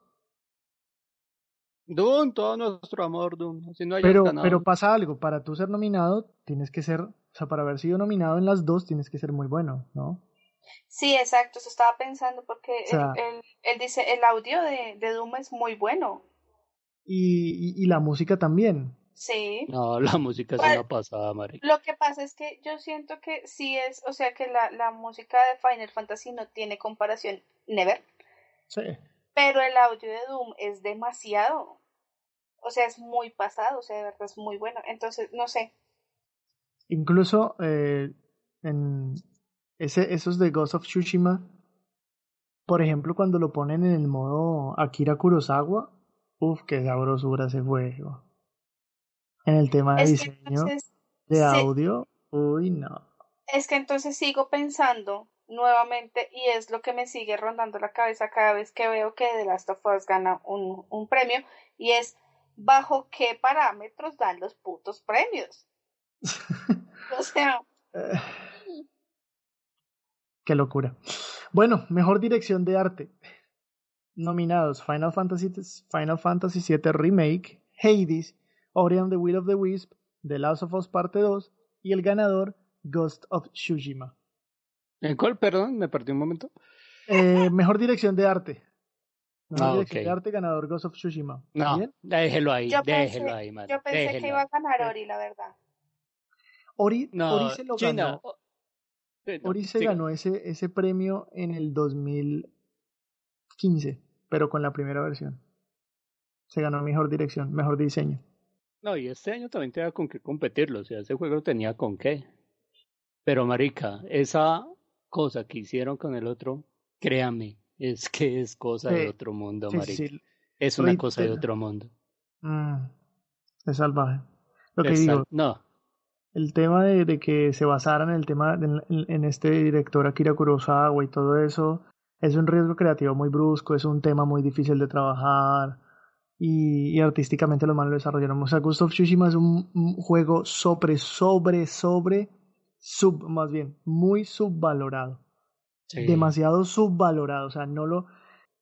Doom, todo nuestro amor, Doom. Si no hayas Pero, ganado. pero pasa algo, para tú ser nominado tienes que ser, o sea, para haber sido nominado en las dos tienes que ser muy bueno, ¿no? Sí, exacto. Eso estaba pensando porque O sea- el, el, el dice, el audio de, de Doom es muy bueno. Y, y, y la música también. Sí. No, la música es Pues- una pasada, marica. Lo que pasa es que yo siento que sí es, o sea, que la, la música de Final Fantasy no tiene comparación, never. Sí. Pero el audio de Doom es demasiado. O sea, es muy pasado, o sea, de verdad es muy bueno. Entonces, no sé. Incluso eh, en ese, esos de Ghost of Tsushima, por ejemplo, cuando lo ponen en el modo Akira Kurosawa, uff, qué sabrosura ese juego. En el tema de Es diseño entonces, de sí. audio, uy, no. es que entonces sigo pensando nuevamente y es lo que me sigue rondando la cabeza cada vez que veo que The Last of Us gana un, un premio y es bajo qué parámetros dan los putos premios. O sea, Eh, Qué locura. Bueno, mejor dirección de arte. Nominados Final Fantasy, Final Fantasy VII Remake, Hades, Ori and the Will of the Wisp, The Last of Us Parte 2 y el ganador Ghost of Tsushima. ¿En cuál, perdón? Me perdí un momento. Eh, mejor dirección de arte. Mejor Ah, dirección ok. de arte, ganador Ghost of Tsushima. No, ¿Bien? déjelo ahí, yo déjelo pensé, ahí, man. yo pensé que iba a ganar Ori, la verdad. Ori, No, Ori se lo Gina, ganó. o- sí, no, Ori se ganó ese, ese premio en el 2015, pero con la primera versión. Se ganó mejor dirección, mejor diseño. No, y este año también tenía con qué competirlo, o sea, ese juego tenía con qué. Pero, marica, esa cosa que hicieron con el otro, créame, es que es cosa Sí, de otro mundo, Sí, marica. sí, sí. Es una cosa de otro mundo. Mm, es salvaje. Lo que Es digo, No, el tema de, de que se basaran en el tema de- en, en este director Akira Kurosawa y todo eso es un riesgo creativo muy brusco, es un tema muy difícil de trabajar y, y artísticamente los malos lo desarrollaron. O sea, Ghost of Tsushima es un, un juego sobre, sobre, sobre, sub, más bien, muy subvalorado. sí. demasiado subvalorado. O sea, no lo.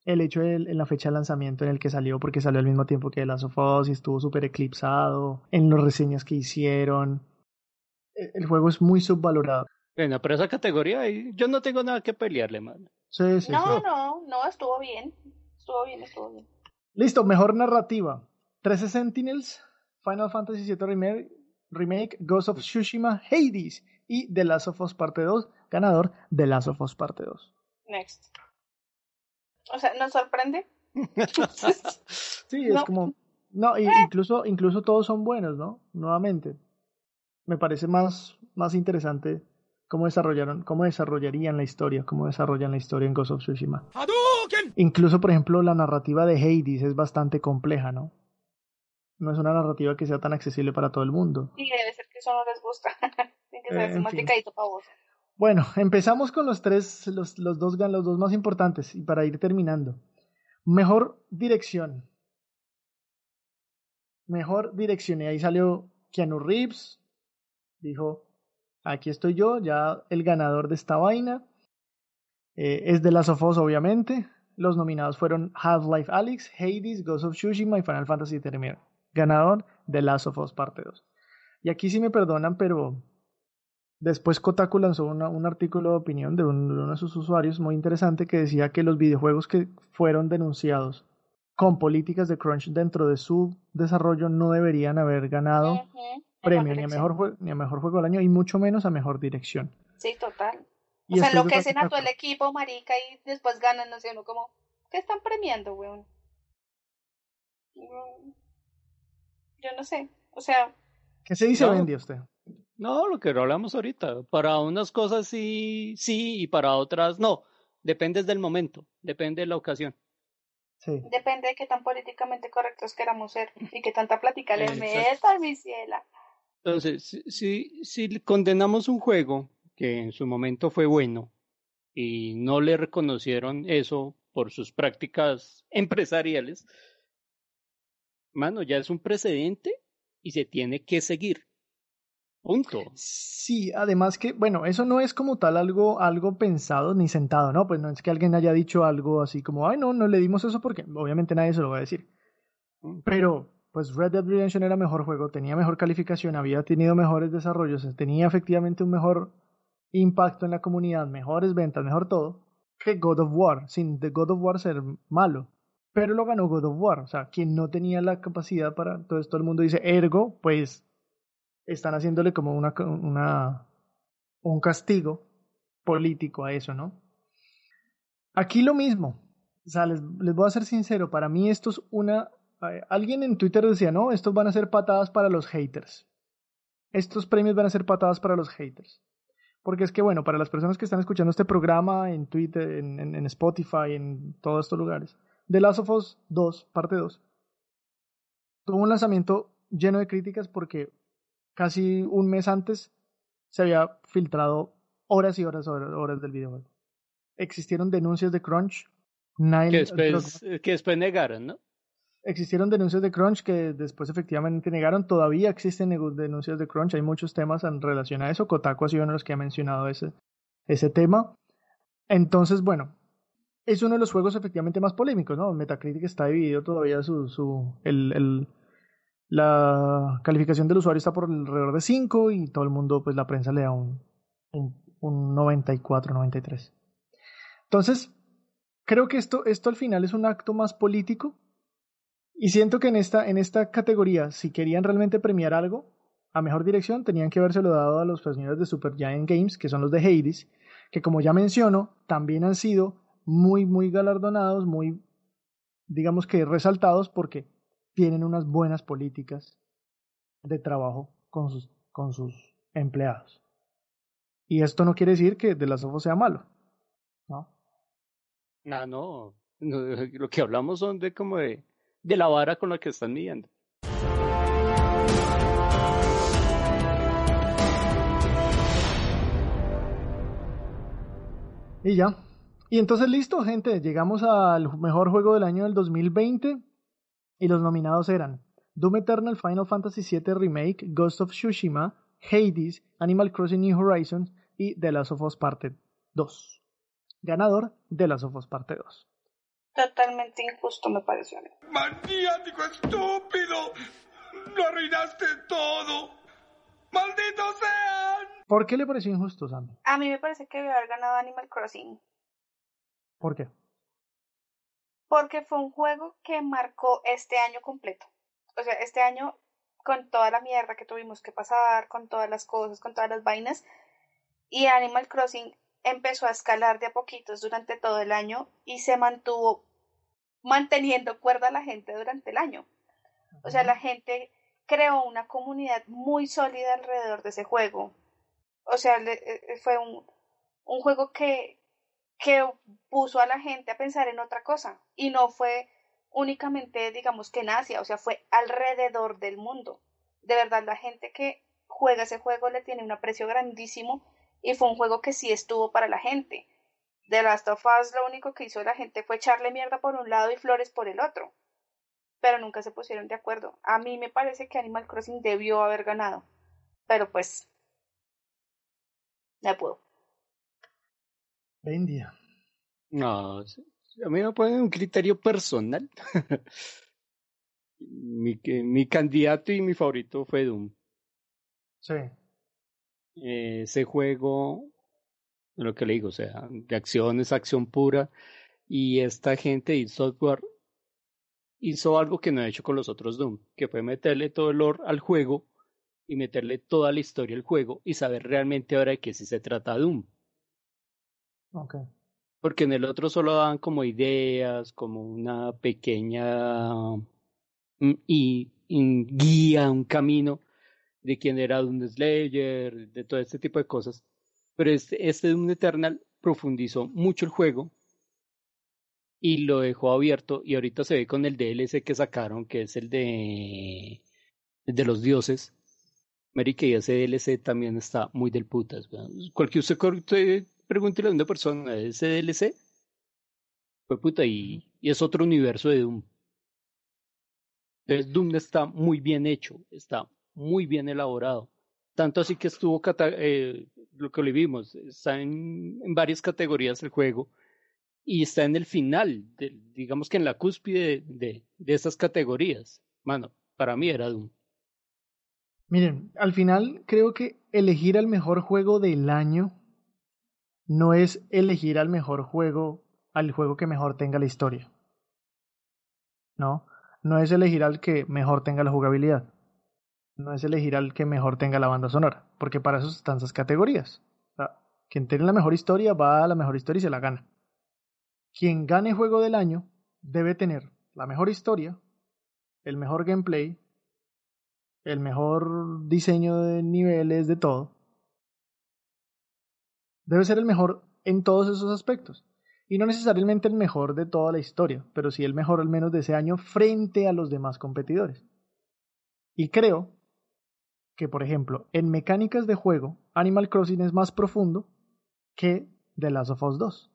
El hecho de en la fecha de lanzamiento en el que salió, porque salió al mismo tiempo que The Last of Us y estuvo súper eclipsado, en las reseñas que hicieron. E- El juego es muy subvalorado. Bueno, pero esa categoría yo no tengo nada que pelearle, man. Sí, sí, No, sí. no, no, estuvo bien. Estuvo bien, estuvo bien. Listo, mejor narrativa. 13 Sentinels, Final Fantasy VII Remake, Remake, Ghost of Tsushima, Hades y The Last of Us Parte 2, ganador The Last of Us Parte 2. Next. O sea, ¿nos sorprende? Sí, es No. como. No, y incluso, incluso todos son buenos, ¿no? Nuevamente. Me parece más, más interesante cómo desarrollaron, cómo desarrollarían la historia, cómo desarrollan la historia en Ghost of Tsushima. Incluso, por ejemplo, la narrativa de Hades es bastante compleja, ¿no? No es una narrativa que sea tan accesible para todo el mundo. Y debe ser que eso no les gusta. Tiene que Eh, ser fin. masticadito para vos. Bueno, empezamos con los tres, los, los dos, los dos más importantes, y para ir terminando. Mejor dirección. Mejor dirección. Y ahí salió Keanu Reeves. Dijo, aquí estoy yo, ya el ganador de esta vaina. Eh, es de Last of Us, obviamente. Los nominados fueron Half-Life Alyx, Hades, Ghost of Tsushima y Final Fantasy Remake. Ganador de Last of Us Parte 2. Y aquí sí me perdonan, pero Después Kotaku lanzó un artículo de opinión de, de uno de sus usuarios muy interesante que decía que los videojuegos que fueron denunciados con políticas de crunch dentro de su desarrollo no deberían haber ganado premio ni a, mejor jue- ni a mejor juego del año y mucho menos a mejor dirección. Sí, total. Y o sea, enloquecen a todo el equipo, marica, y después ganan, no sé, uno como, ¿qué están premiando, weón? Mm, Yo no sé, o sea. ¿Qué se dice No. Usted? No, lo que hablamos ahorita. Para unas cosas sí, sí, y para otras no. Depende del momento, depende de la ocasión. Sí. depende de qué tan políticamente correctos queramos ser y qué tanta plática les metan, mi ciela. Entonces, si, si, condenamos un juego que en su momento fue bueno y no le reconocieron eso por sus prácticas empresariales, mano, ya es un precedente y se tiene que seguir. Punto. Sí, además que, bueno, eso no es como tal algo, algo pensado ni sentado, ¿no? Pues no es que alguien haya dicho algo así como, ay, no, no le dimos eso porque obviamente nadie se lo va a decir. Pero, pues Red Dead Redemption era mejor juego, tenía mejor calificación, había tenido mejores desarrollos, tenía efectivamente un mejor impacto en la comunidad, mejores ventas, mejor todo, que God of War, sin de God of War ser malo. Pero lo ganó God of War, o sea, quien no tenía la capacidad para, entonces todo el mundo dice, ergo, pues están haciéndole como una, una un castigo político a eso, ¿no? Aquí lo mismo. O sea, les, les voy a ser sincero, para mí esto es una... eh, Alguien en Twitter decía, no, estos van a ser patadas para los haters. Estos premios van a ser patadas para los haters. Porque es que, bueno, para las personas que están escuchando este programa en Twitter, en, en, en Spotify, en todos estos lugares, The Last of Us 2, parte 2, tuvo un lanzamiento lleno de críticas porque casi un mes antes se había filtrado horas y horas, horas, horas del videojuego. Existieron denuncias de crunch. Nine, Que después, que después negaron, ¿no? Existieron denuncias de crunch que después efectivamente negaron. Todavía existen denuncias de crunch. Hay muchos temas en relación a eso. Kotaku ha sido uno de los que ha mencionado ese, ese tema. Entonces, bueno, es uno de los juegos efectivamente más polémicos, ¿no? Metacritic está dividido todavía su, su el, el, la calificación del usuario está por alrededor de 5 y todo el mundo, pues la prensa le da un, un, un 94, 93. Entonces, creo que esto, esto al final es un acto más político y siento que en esta, en esta categoría, si querían realmente premiar algo a mejor dirección, tenían que habérselo dado a los señores de Super Giant Games, que son los de Hades, que como ya menciono, también han sido muy, muy galardonados, muy, digamos que resaltados porque tienen unas buenas políticas de trabajo con sus, con sus empleados. Y esto no quiere decir que de las ojos sea malo, ¿no? No. no. Lo que hablamos son de como de, de la vara con la que están midiendo. Y ya. Y entonces listo, gente, llegamos al mejor juego del año del 2020 y los nominados eran Doom Eternal, Final Fantasy VII Remake, Ghost of Tsushima, Hades, Animal Crossing New Horizons y The Last of Us Parte 2. Ganador, The Last of Us Parte 2. Totalmente injusto me pareció a mí. ¡Maniático estúpido! ¡Lo arruinaste todo! ¡Malditos sean! ¿Por qué le pareció injusto, Sammy? A mí me parece que debe haber ganado Animal Crossing. ¿Por qué? Porque fue un juego que marcó este año completo. O sea, este año, con toda la mierda que tuvimos que pasar, con todas las cosas, con todas las vainas, y Animal Crossing empezó a escalar de a poquitos durante todo el año y se mantuvo manteniendo cuerda a la gente durante el año. O sea, la gente creó una comunidad muy sólida alrededor de ese juego. O sea, le, eh, fue un, un juego que, que puso a la gente a pensar en otra cosa y no fue únicamente, digamos que en Asia, o sea, fue alrededor del mundo. De verdad, la gente que juega ese juego le tiene un aprecio grandísimo y fue un juego que sí estuvo para la gente. The Last of Us lo único que hizo la gente fue echarle mierda por un lado y flores por el otro. Pero nunca se pusieron de acuerdo. A mí me parece que Animal Crossing debió haber ganado. Pero pues... No pudo. Bendia. No, a mí me ponen un criterio personal. mi, mi candidato y mi favorito fue Doom. Sí. Eh, ese juego, lo que le digo, o sea, de acción es acción pura. Y esta gente de software hizo algo que no ha hecho con los otros Doom, que fue meterle todo el lore al juego y meterle toda la historia al juego y saber realmente ahora de qué si se trata Doom. Ok. Porque en el otro solo daban como ideas, como una pequeña mm, y, y guía, un camino de quién era Doom Slayer, de todo este tipo de cosas. Pero este, este Doom Eternal profundizó mucho el juego y lo dejó abierto y ahorita se ve con el DLC que sacaron, que es el de, el de los dioses. América y ese DLC también está muy del putas. Cualquier usted, usted pregúntele a una persona, ¿ese DLC? Fue puta y, y es otro universo de Doom. Entonces Doom está muy bien hecho, está muy bien elaborado. Tanto así que estuvo, eh, lo que le vimos, está en, varias categorías el juego y está en el final, digamos que en la cúspide de, de, de estas categorías. Mano, para mí era Doom. Miren, al final creo que elegir al mejor juego del año no es elegir al mejor juego, al juego que mejor tenga la historia. No, no es elegir al que mejor tenga la jugabilidad. No es elegir al que mejor tenga la banda sonora, porque para eso están esas categorías. O quien tiene la mejor historia va a la mejor historia y se la gana. Quien gane juego del año debe tener la mejor historia, el mejor gameplay, el mejor diseño de niveles, de todo. Debe ser el mejor en todos esos aspectos. Y no necesariamente el mejor de toda la historia, pero sí el mejor al menos de ese año frente a los demás competidores. Y creo que, por ejemplo, en mecánicas de juego, Animal Crossing es más profundo que The Last of Us 2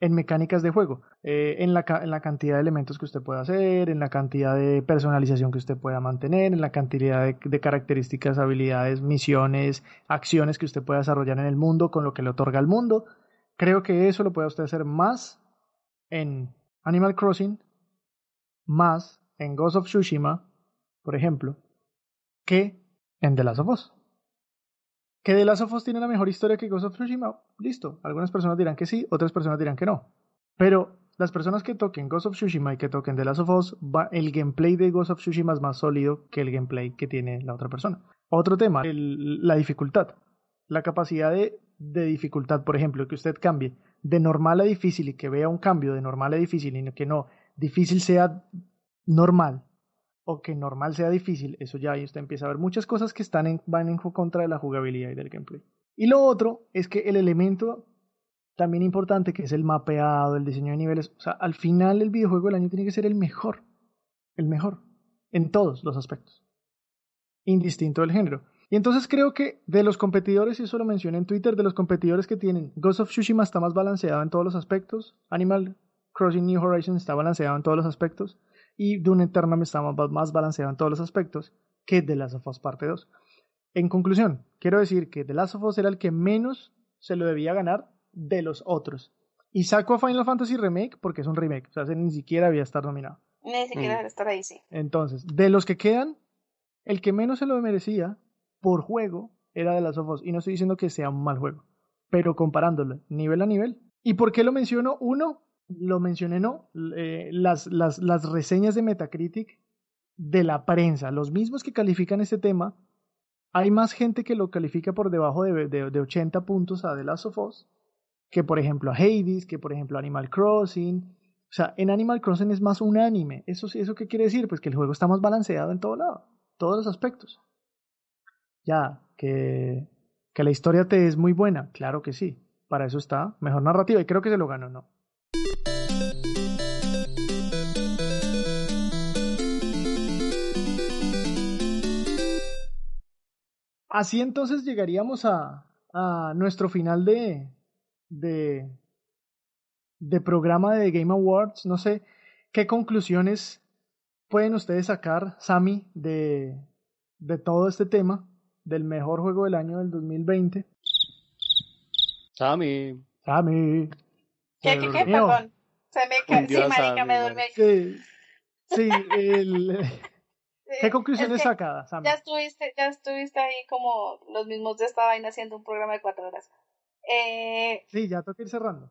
en mecánicas de juego, eh, en, la, cantidad de elementos que usted pueda hacer, en la cantidad de personalización que usted pueda mantener, en la cantidad de, de, características, habilidades, misiones, acciones que usted pueda desarrollar en el mundo con lo que le otorga el mundo. Creo que eso lo puede usted hacer más en Animal Crossing, más en Ghost of Tsushima, por ejemplo, que en The Last of Us. ¿Que The Last of Us tiene la mejor historia que Ghost of Tsushima? Listo. Algunas personas dirán que sí, otras personas dirán que no. Pero las personas que toquen Ghost of Tsushima y que toquen The Last of Us, va, el gameplay de Ghost of Tsushima es más sólido que el gameplay que tiene la otra persona. Otro tema, la dificultad. La capacidad de, de dificultad, por ejemplo, que usted cambie de normal a difícil y que vea un cambio de normal a difícil y que no difícil sea normal o que normal sea difícil, eso ya ahí usted empieza a ver muchas cosas que están en, van en contra de la jugabilidad y del gameplay. Y lo otro es que el elemento también importante que es el mapeado, el diseño de niveles, o sea, al final el videojuego del año tiene que ser el mejor, el mejor, en todos los aspectos, indistinto del género. Y entonces creo que de los competidores, y eso lo mencioné en Twitter, de los competidores que tienen, Ghost of Tsushima está más balanceado en todos los aspectos, Animal Crossing New Horizons está balanceado en todos los aspectos, y Dune Eternal está más balanceado en todos los aspectos que The Last of Us Parte 2. En conclusión, quiero decir que The Last of Us era el que menos se lo debía ganar de los otros. Y saco a Final Fantasy Remake porque es un remake, o sea, ni siquiera había estar nominado. Ni siquiera mm. debe estar ahí, sí. Entonces, de los que quedan, el que menos se lo merecía por juego era The Last of Us. Y no estoy diciendo que sea un mal juego, pero comparándolo nivel a nivel. ¿Y por qué lo menciono? Uno, lo mencioné, ¿no? Eh, las, las, las reseñas de Metacritic de la prensa, los mismos que califican este tema, hay más gente que lo califica por debajo de, de, de 80 puntos a The Last of Us que, por ejemplo, a Hades, que, por ejemplo, Animal Crossing. O sea, en Animal Crossing es más un anime. ¿Eso, ¿Eso qué quiere decir? Pues que el juego está más balanceado en todo lado, todos los aspectos. Ya, que, que la historia te es muy buena, claro que sí. Para eso está, mejor narrativa, y creo que se lo ganó, ¿no? Así entonces llegaríamos a, a nuestro final de, de, de programa de Game Awards. No sé qué conclusiones pueden ustedes sacar, Sami, de, de todo este tema, del mejor juego del año del 2020. Sami. Sami. ¿Qué, qué, qué? Perdón. Se me ca... Sí, marica, me duerme. Sí, sí el, ¿Qué Eh, conclusiones es que sacadas? Ya estuviste, ya estuviste ahí como los mismos de esta vaina haciendo un programa de cuatro horas. Eh, Sí, ya toca ir cerrando.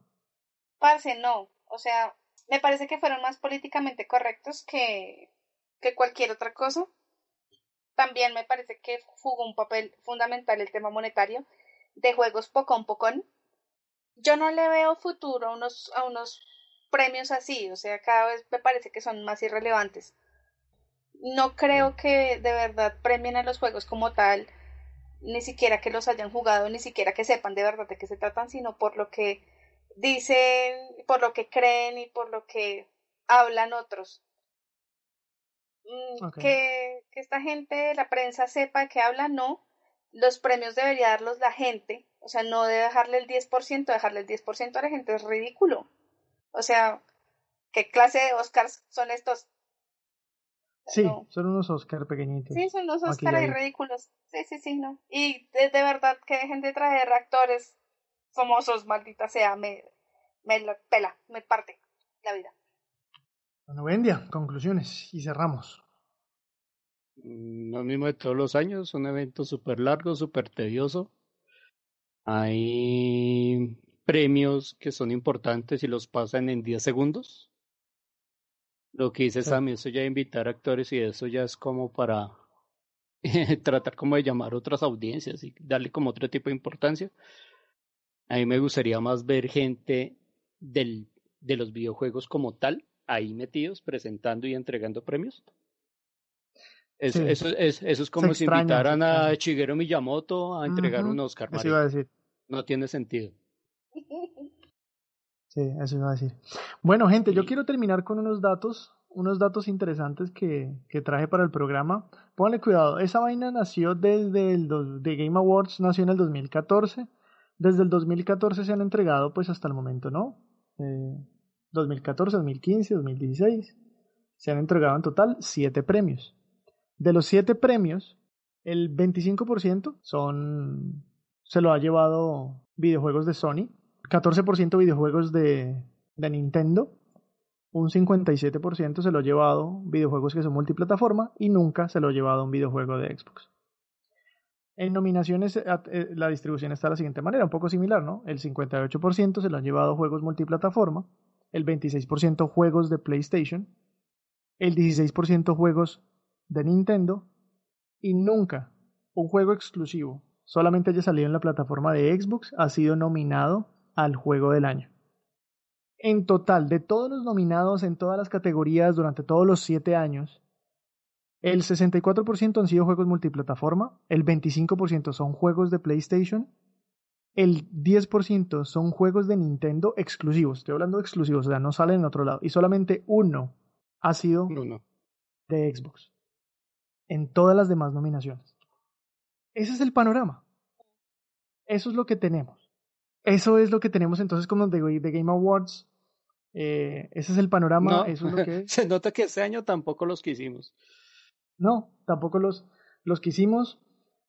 parce, no. O sea, me parece que fueron más políticamente correctos que, que cualquier otra cosa. También me parece que jugó un papel fundamental el tema monetario de juegos pocón pocón. Yo no le veo futuro a unos, a unos premios así, o sea, cada vez me parece que son más irrelevantes. No creo que de verdad premien a los juegos como tal, ni siquiera que los hayan jugado, ni siquiera que sepan de verdad de qué se tratan, sino por lo que dicen, por lo que creen y por lo que hablan otros. Mm, que, que esta gente, la prensa sepa de qué habla, no. Los premios debería darlos la gente, o sea, no de dejarle el 10%, dejarle el 10% a la gente es ridículo. O sea, ¿qué clase de Oscars son estos? Sí, No. son unos Oscar pequeñitos. Sí, son unos Oscars ahí ridículos. Sí, sí, sí, no. Y de, de verdad que dejen de traer actores famosos, maldita sea, me, me la pela, me parte la vida. Bueno, Bendia, conclusiones y cerramos. Lo mismo de todos los años, un evento súper largo, súper tedioso. Hay premios que son importantes y los pasan en 10 segundos. Lo que dice Sí. Sammy, eso ya de invitar actores y eso ya es como para tratar como de llamar otras audiencias y darle como otro tipo de importancia. A mí me gustaría más ver gente del, de los videojuegos como tal, ahí metidos, presentando y entregando premios. Es- Sí. eso, es, eso es como si extraña, invitaran a. Shigeru Miyamoto a entregar un Oscar. Eso iba a marica. decir. No tiene sentido. Sí, eso iba a decir. Bueno, gente, yo quiero terminar con unos datos, unos datos interesantes que, que traje para el programa. Pónganle cuidado, esa vaina nació desde el dos- de Game Awards, nació en el 2014. Desde el 2014 se han entregado, pues hasta el momento, ¿no? Eh, 2014, 2015, 2016. Se han entregado en total siete premios. De los siete premios, el 25% son se lo ha llevado videojuegos de Sony, 14% videojuegos de, Nintendo, un 57% se lo ha llevado videojuegos que son multiplataforma y nunca se lo ha llevado un videojuego de Xbox. En nominaciones eh, eh, la distribución está de la siguiente manera, un poco similar, ¿no? El 58% se lo han llevado juegos multiplataforma, el 26% juegos de PlayStation, el 16% juegos de Nintendo y nunca un juego exclusivo solamente haya salido en la plataforma de Xbox ha sido nominado al juego del año. En total, de todos los nominados en todas las categorías durante todos los siete años, el 64% han sido juegos multiplataforma, el 25% son juegos de PlayStation, el 10% son juegos de Nintendo exclusivos. Estoy hablando de exclusivos, o sea, no salen en otro lado. Y solamente uno ha sido de Xbox en todas las demás nominaciones. Ese es el panorama. Eso es lo que tenemos. Eso es lo que tenemos entonces como de, de Game Awards. Eh, ese es el panorama, No, eso es lo que es. Se nota que este año tampoco los quisimos. No, tampoco los, los quisimos.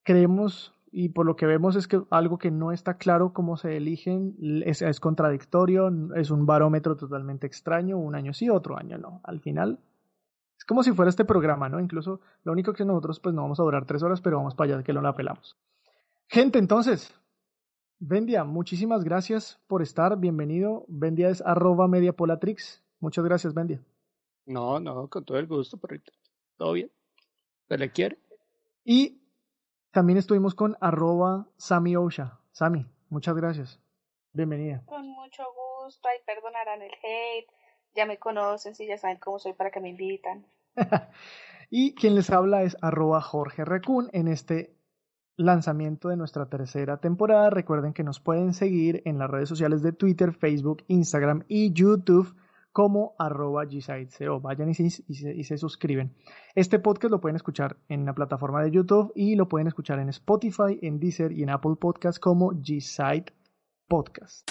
Creemos y por lo que vemos es que algo que no está claro cómo se eligen es, es contradictorio, es un barómetro totalmente extraño, un año sí, otro año no. Al final es como si fuera este programa, ¿no? Incluso lo único que nosotros pues no vamos a durar tres horas, pero vamos para allá que no la pelamos. Gente, entonces, Vendia, muchísimas gracias por estar, bienvenido. Vendia es arroba mediapolatrix. Muchas gracias, Vendia. No, no, con todo el gusto, perrito. Todo bien. ¿Se le quiere? Y también estuvimos con arroba Sami Osha. Sami, muchas gracias. Bienvenida. Con mucho gusto, ahí perdonarán el hate, ya me conocen, sí, ya saben cómo soy para que me invitan. y quien les habla es arroba Jorge Recun en este lanzamiento de nuestra tercera temporada. Recuerden que nos pueden seguir en las redes sociales de Twitter, Facebook, Instagram y YouTube como arroba gsiteseo. Vayan y se, y, se, y se, suscriben. Este podcast lo pueden escuchar en la plataforma de YouTube y lo pueden escuchar en Spotify, en Deezer y en Apple Podcast como Gsite Podcast.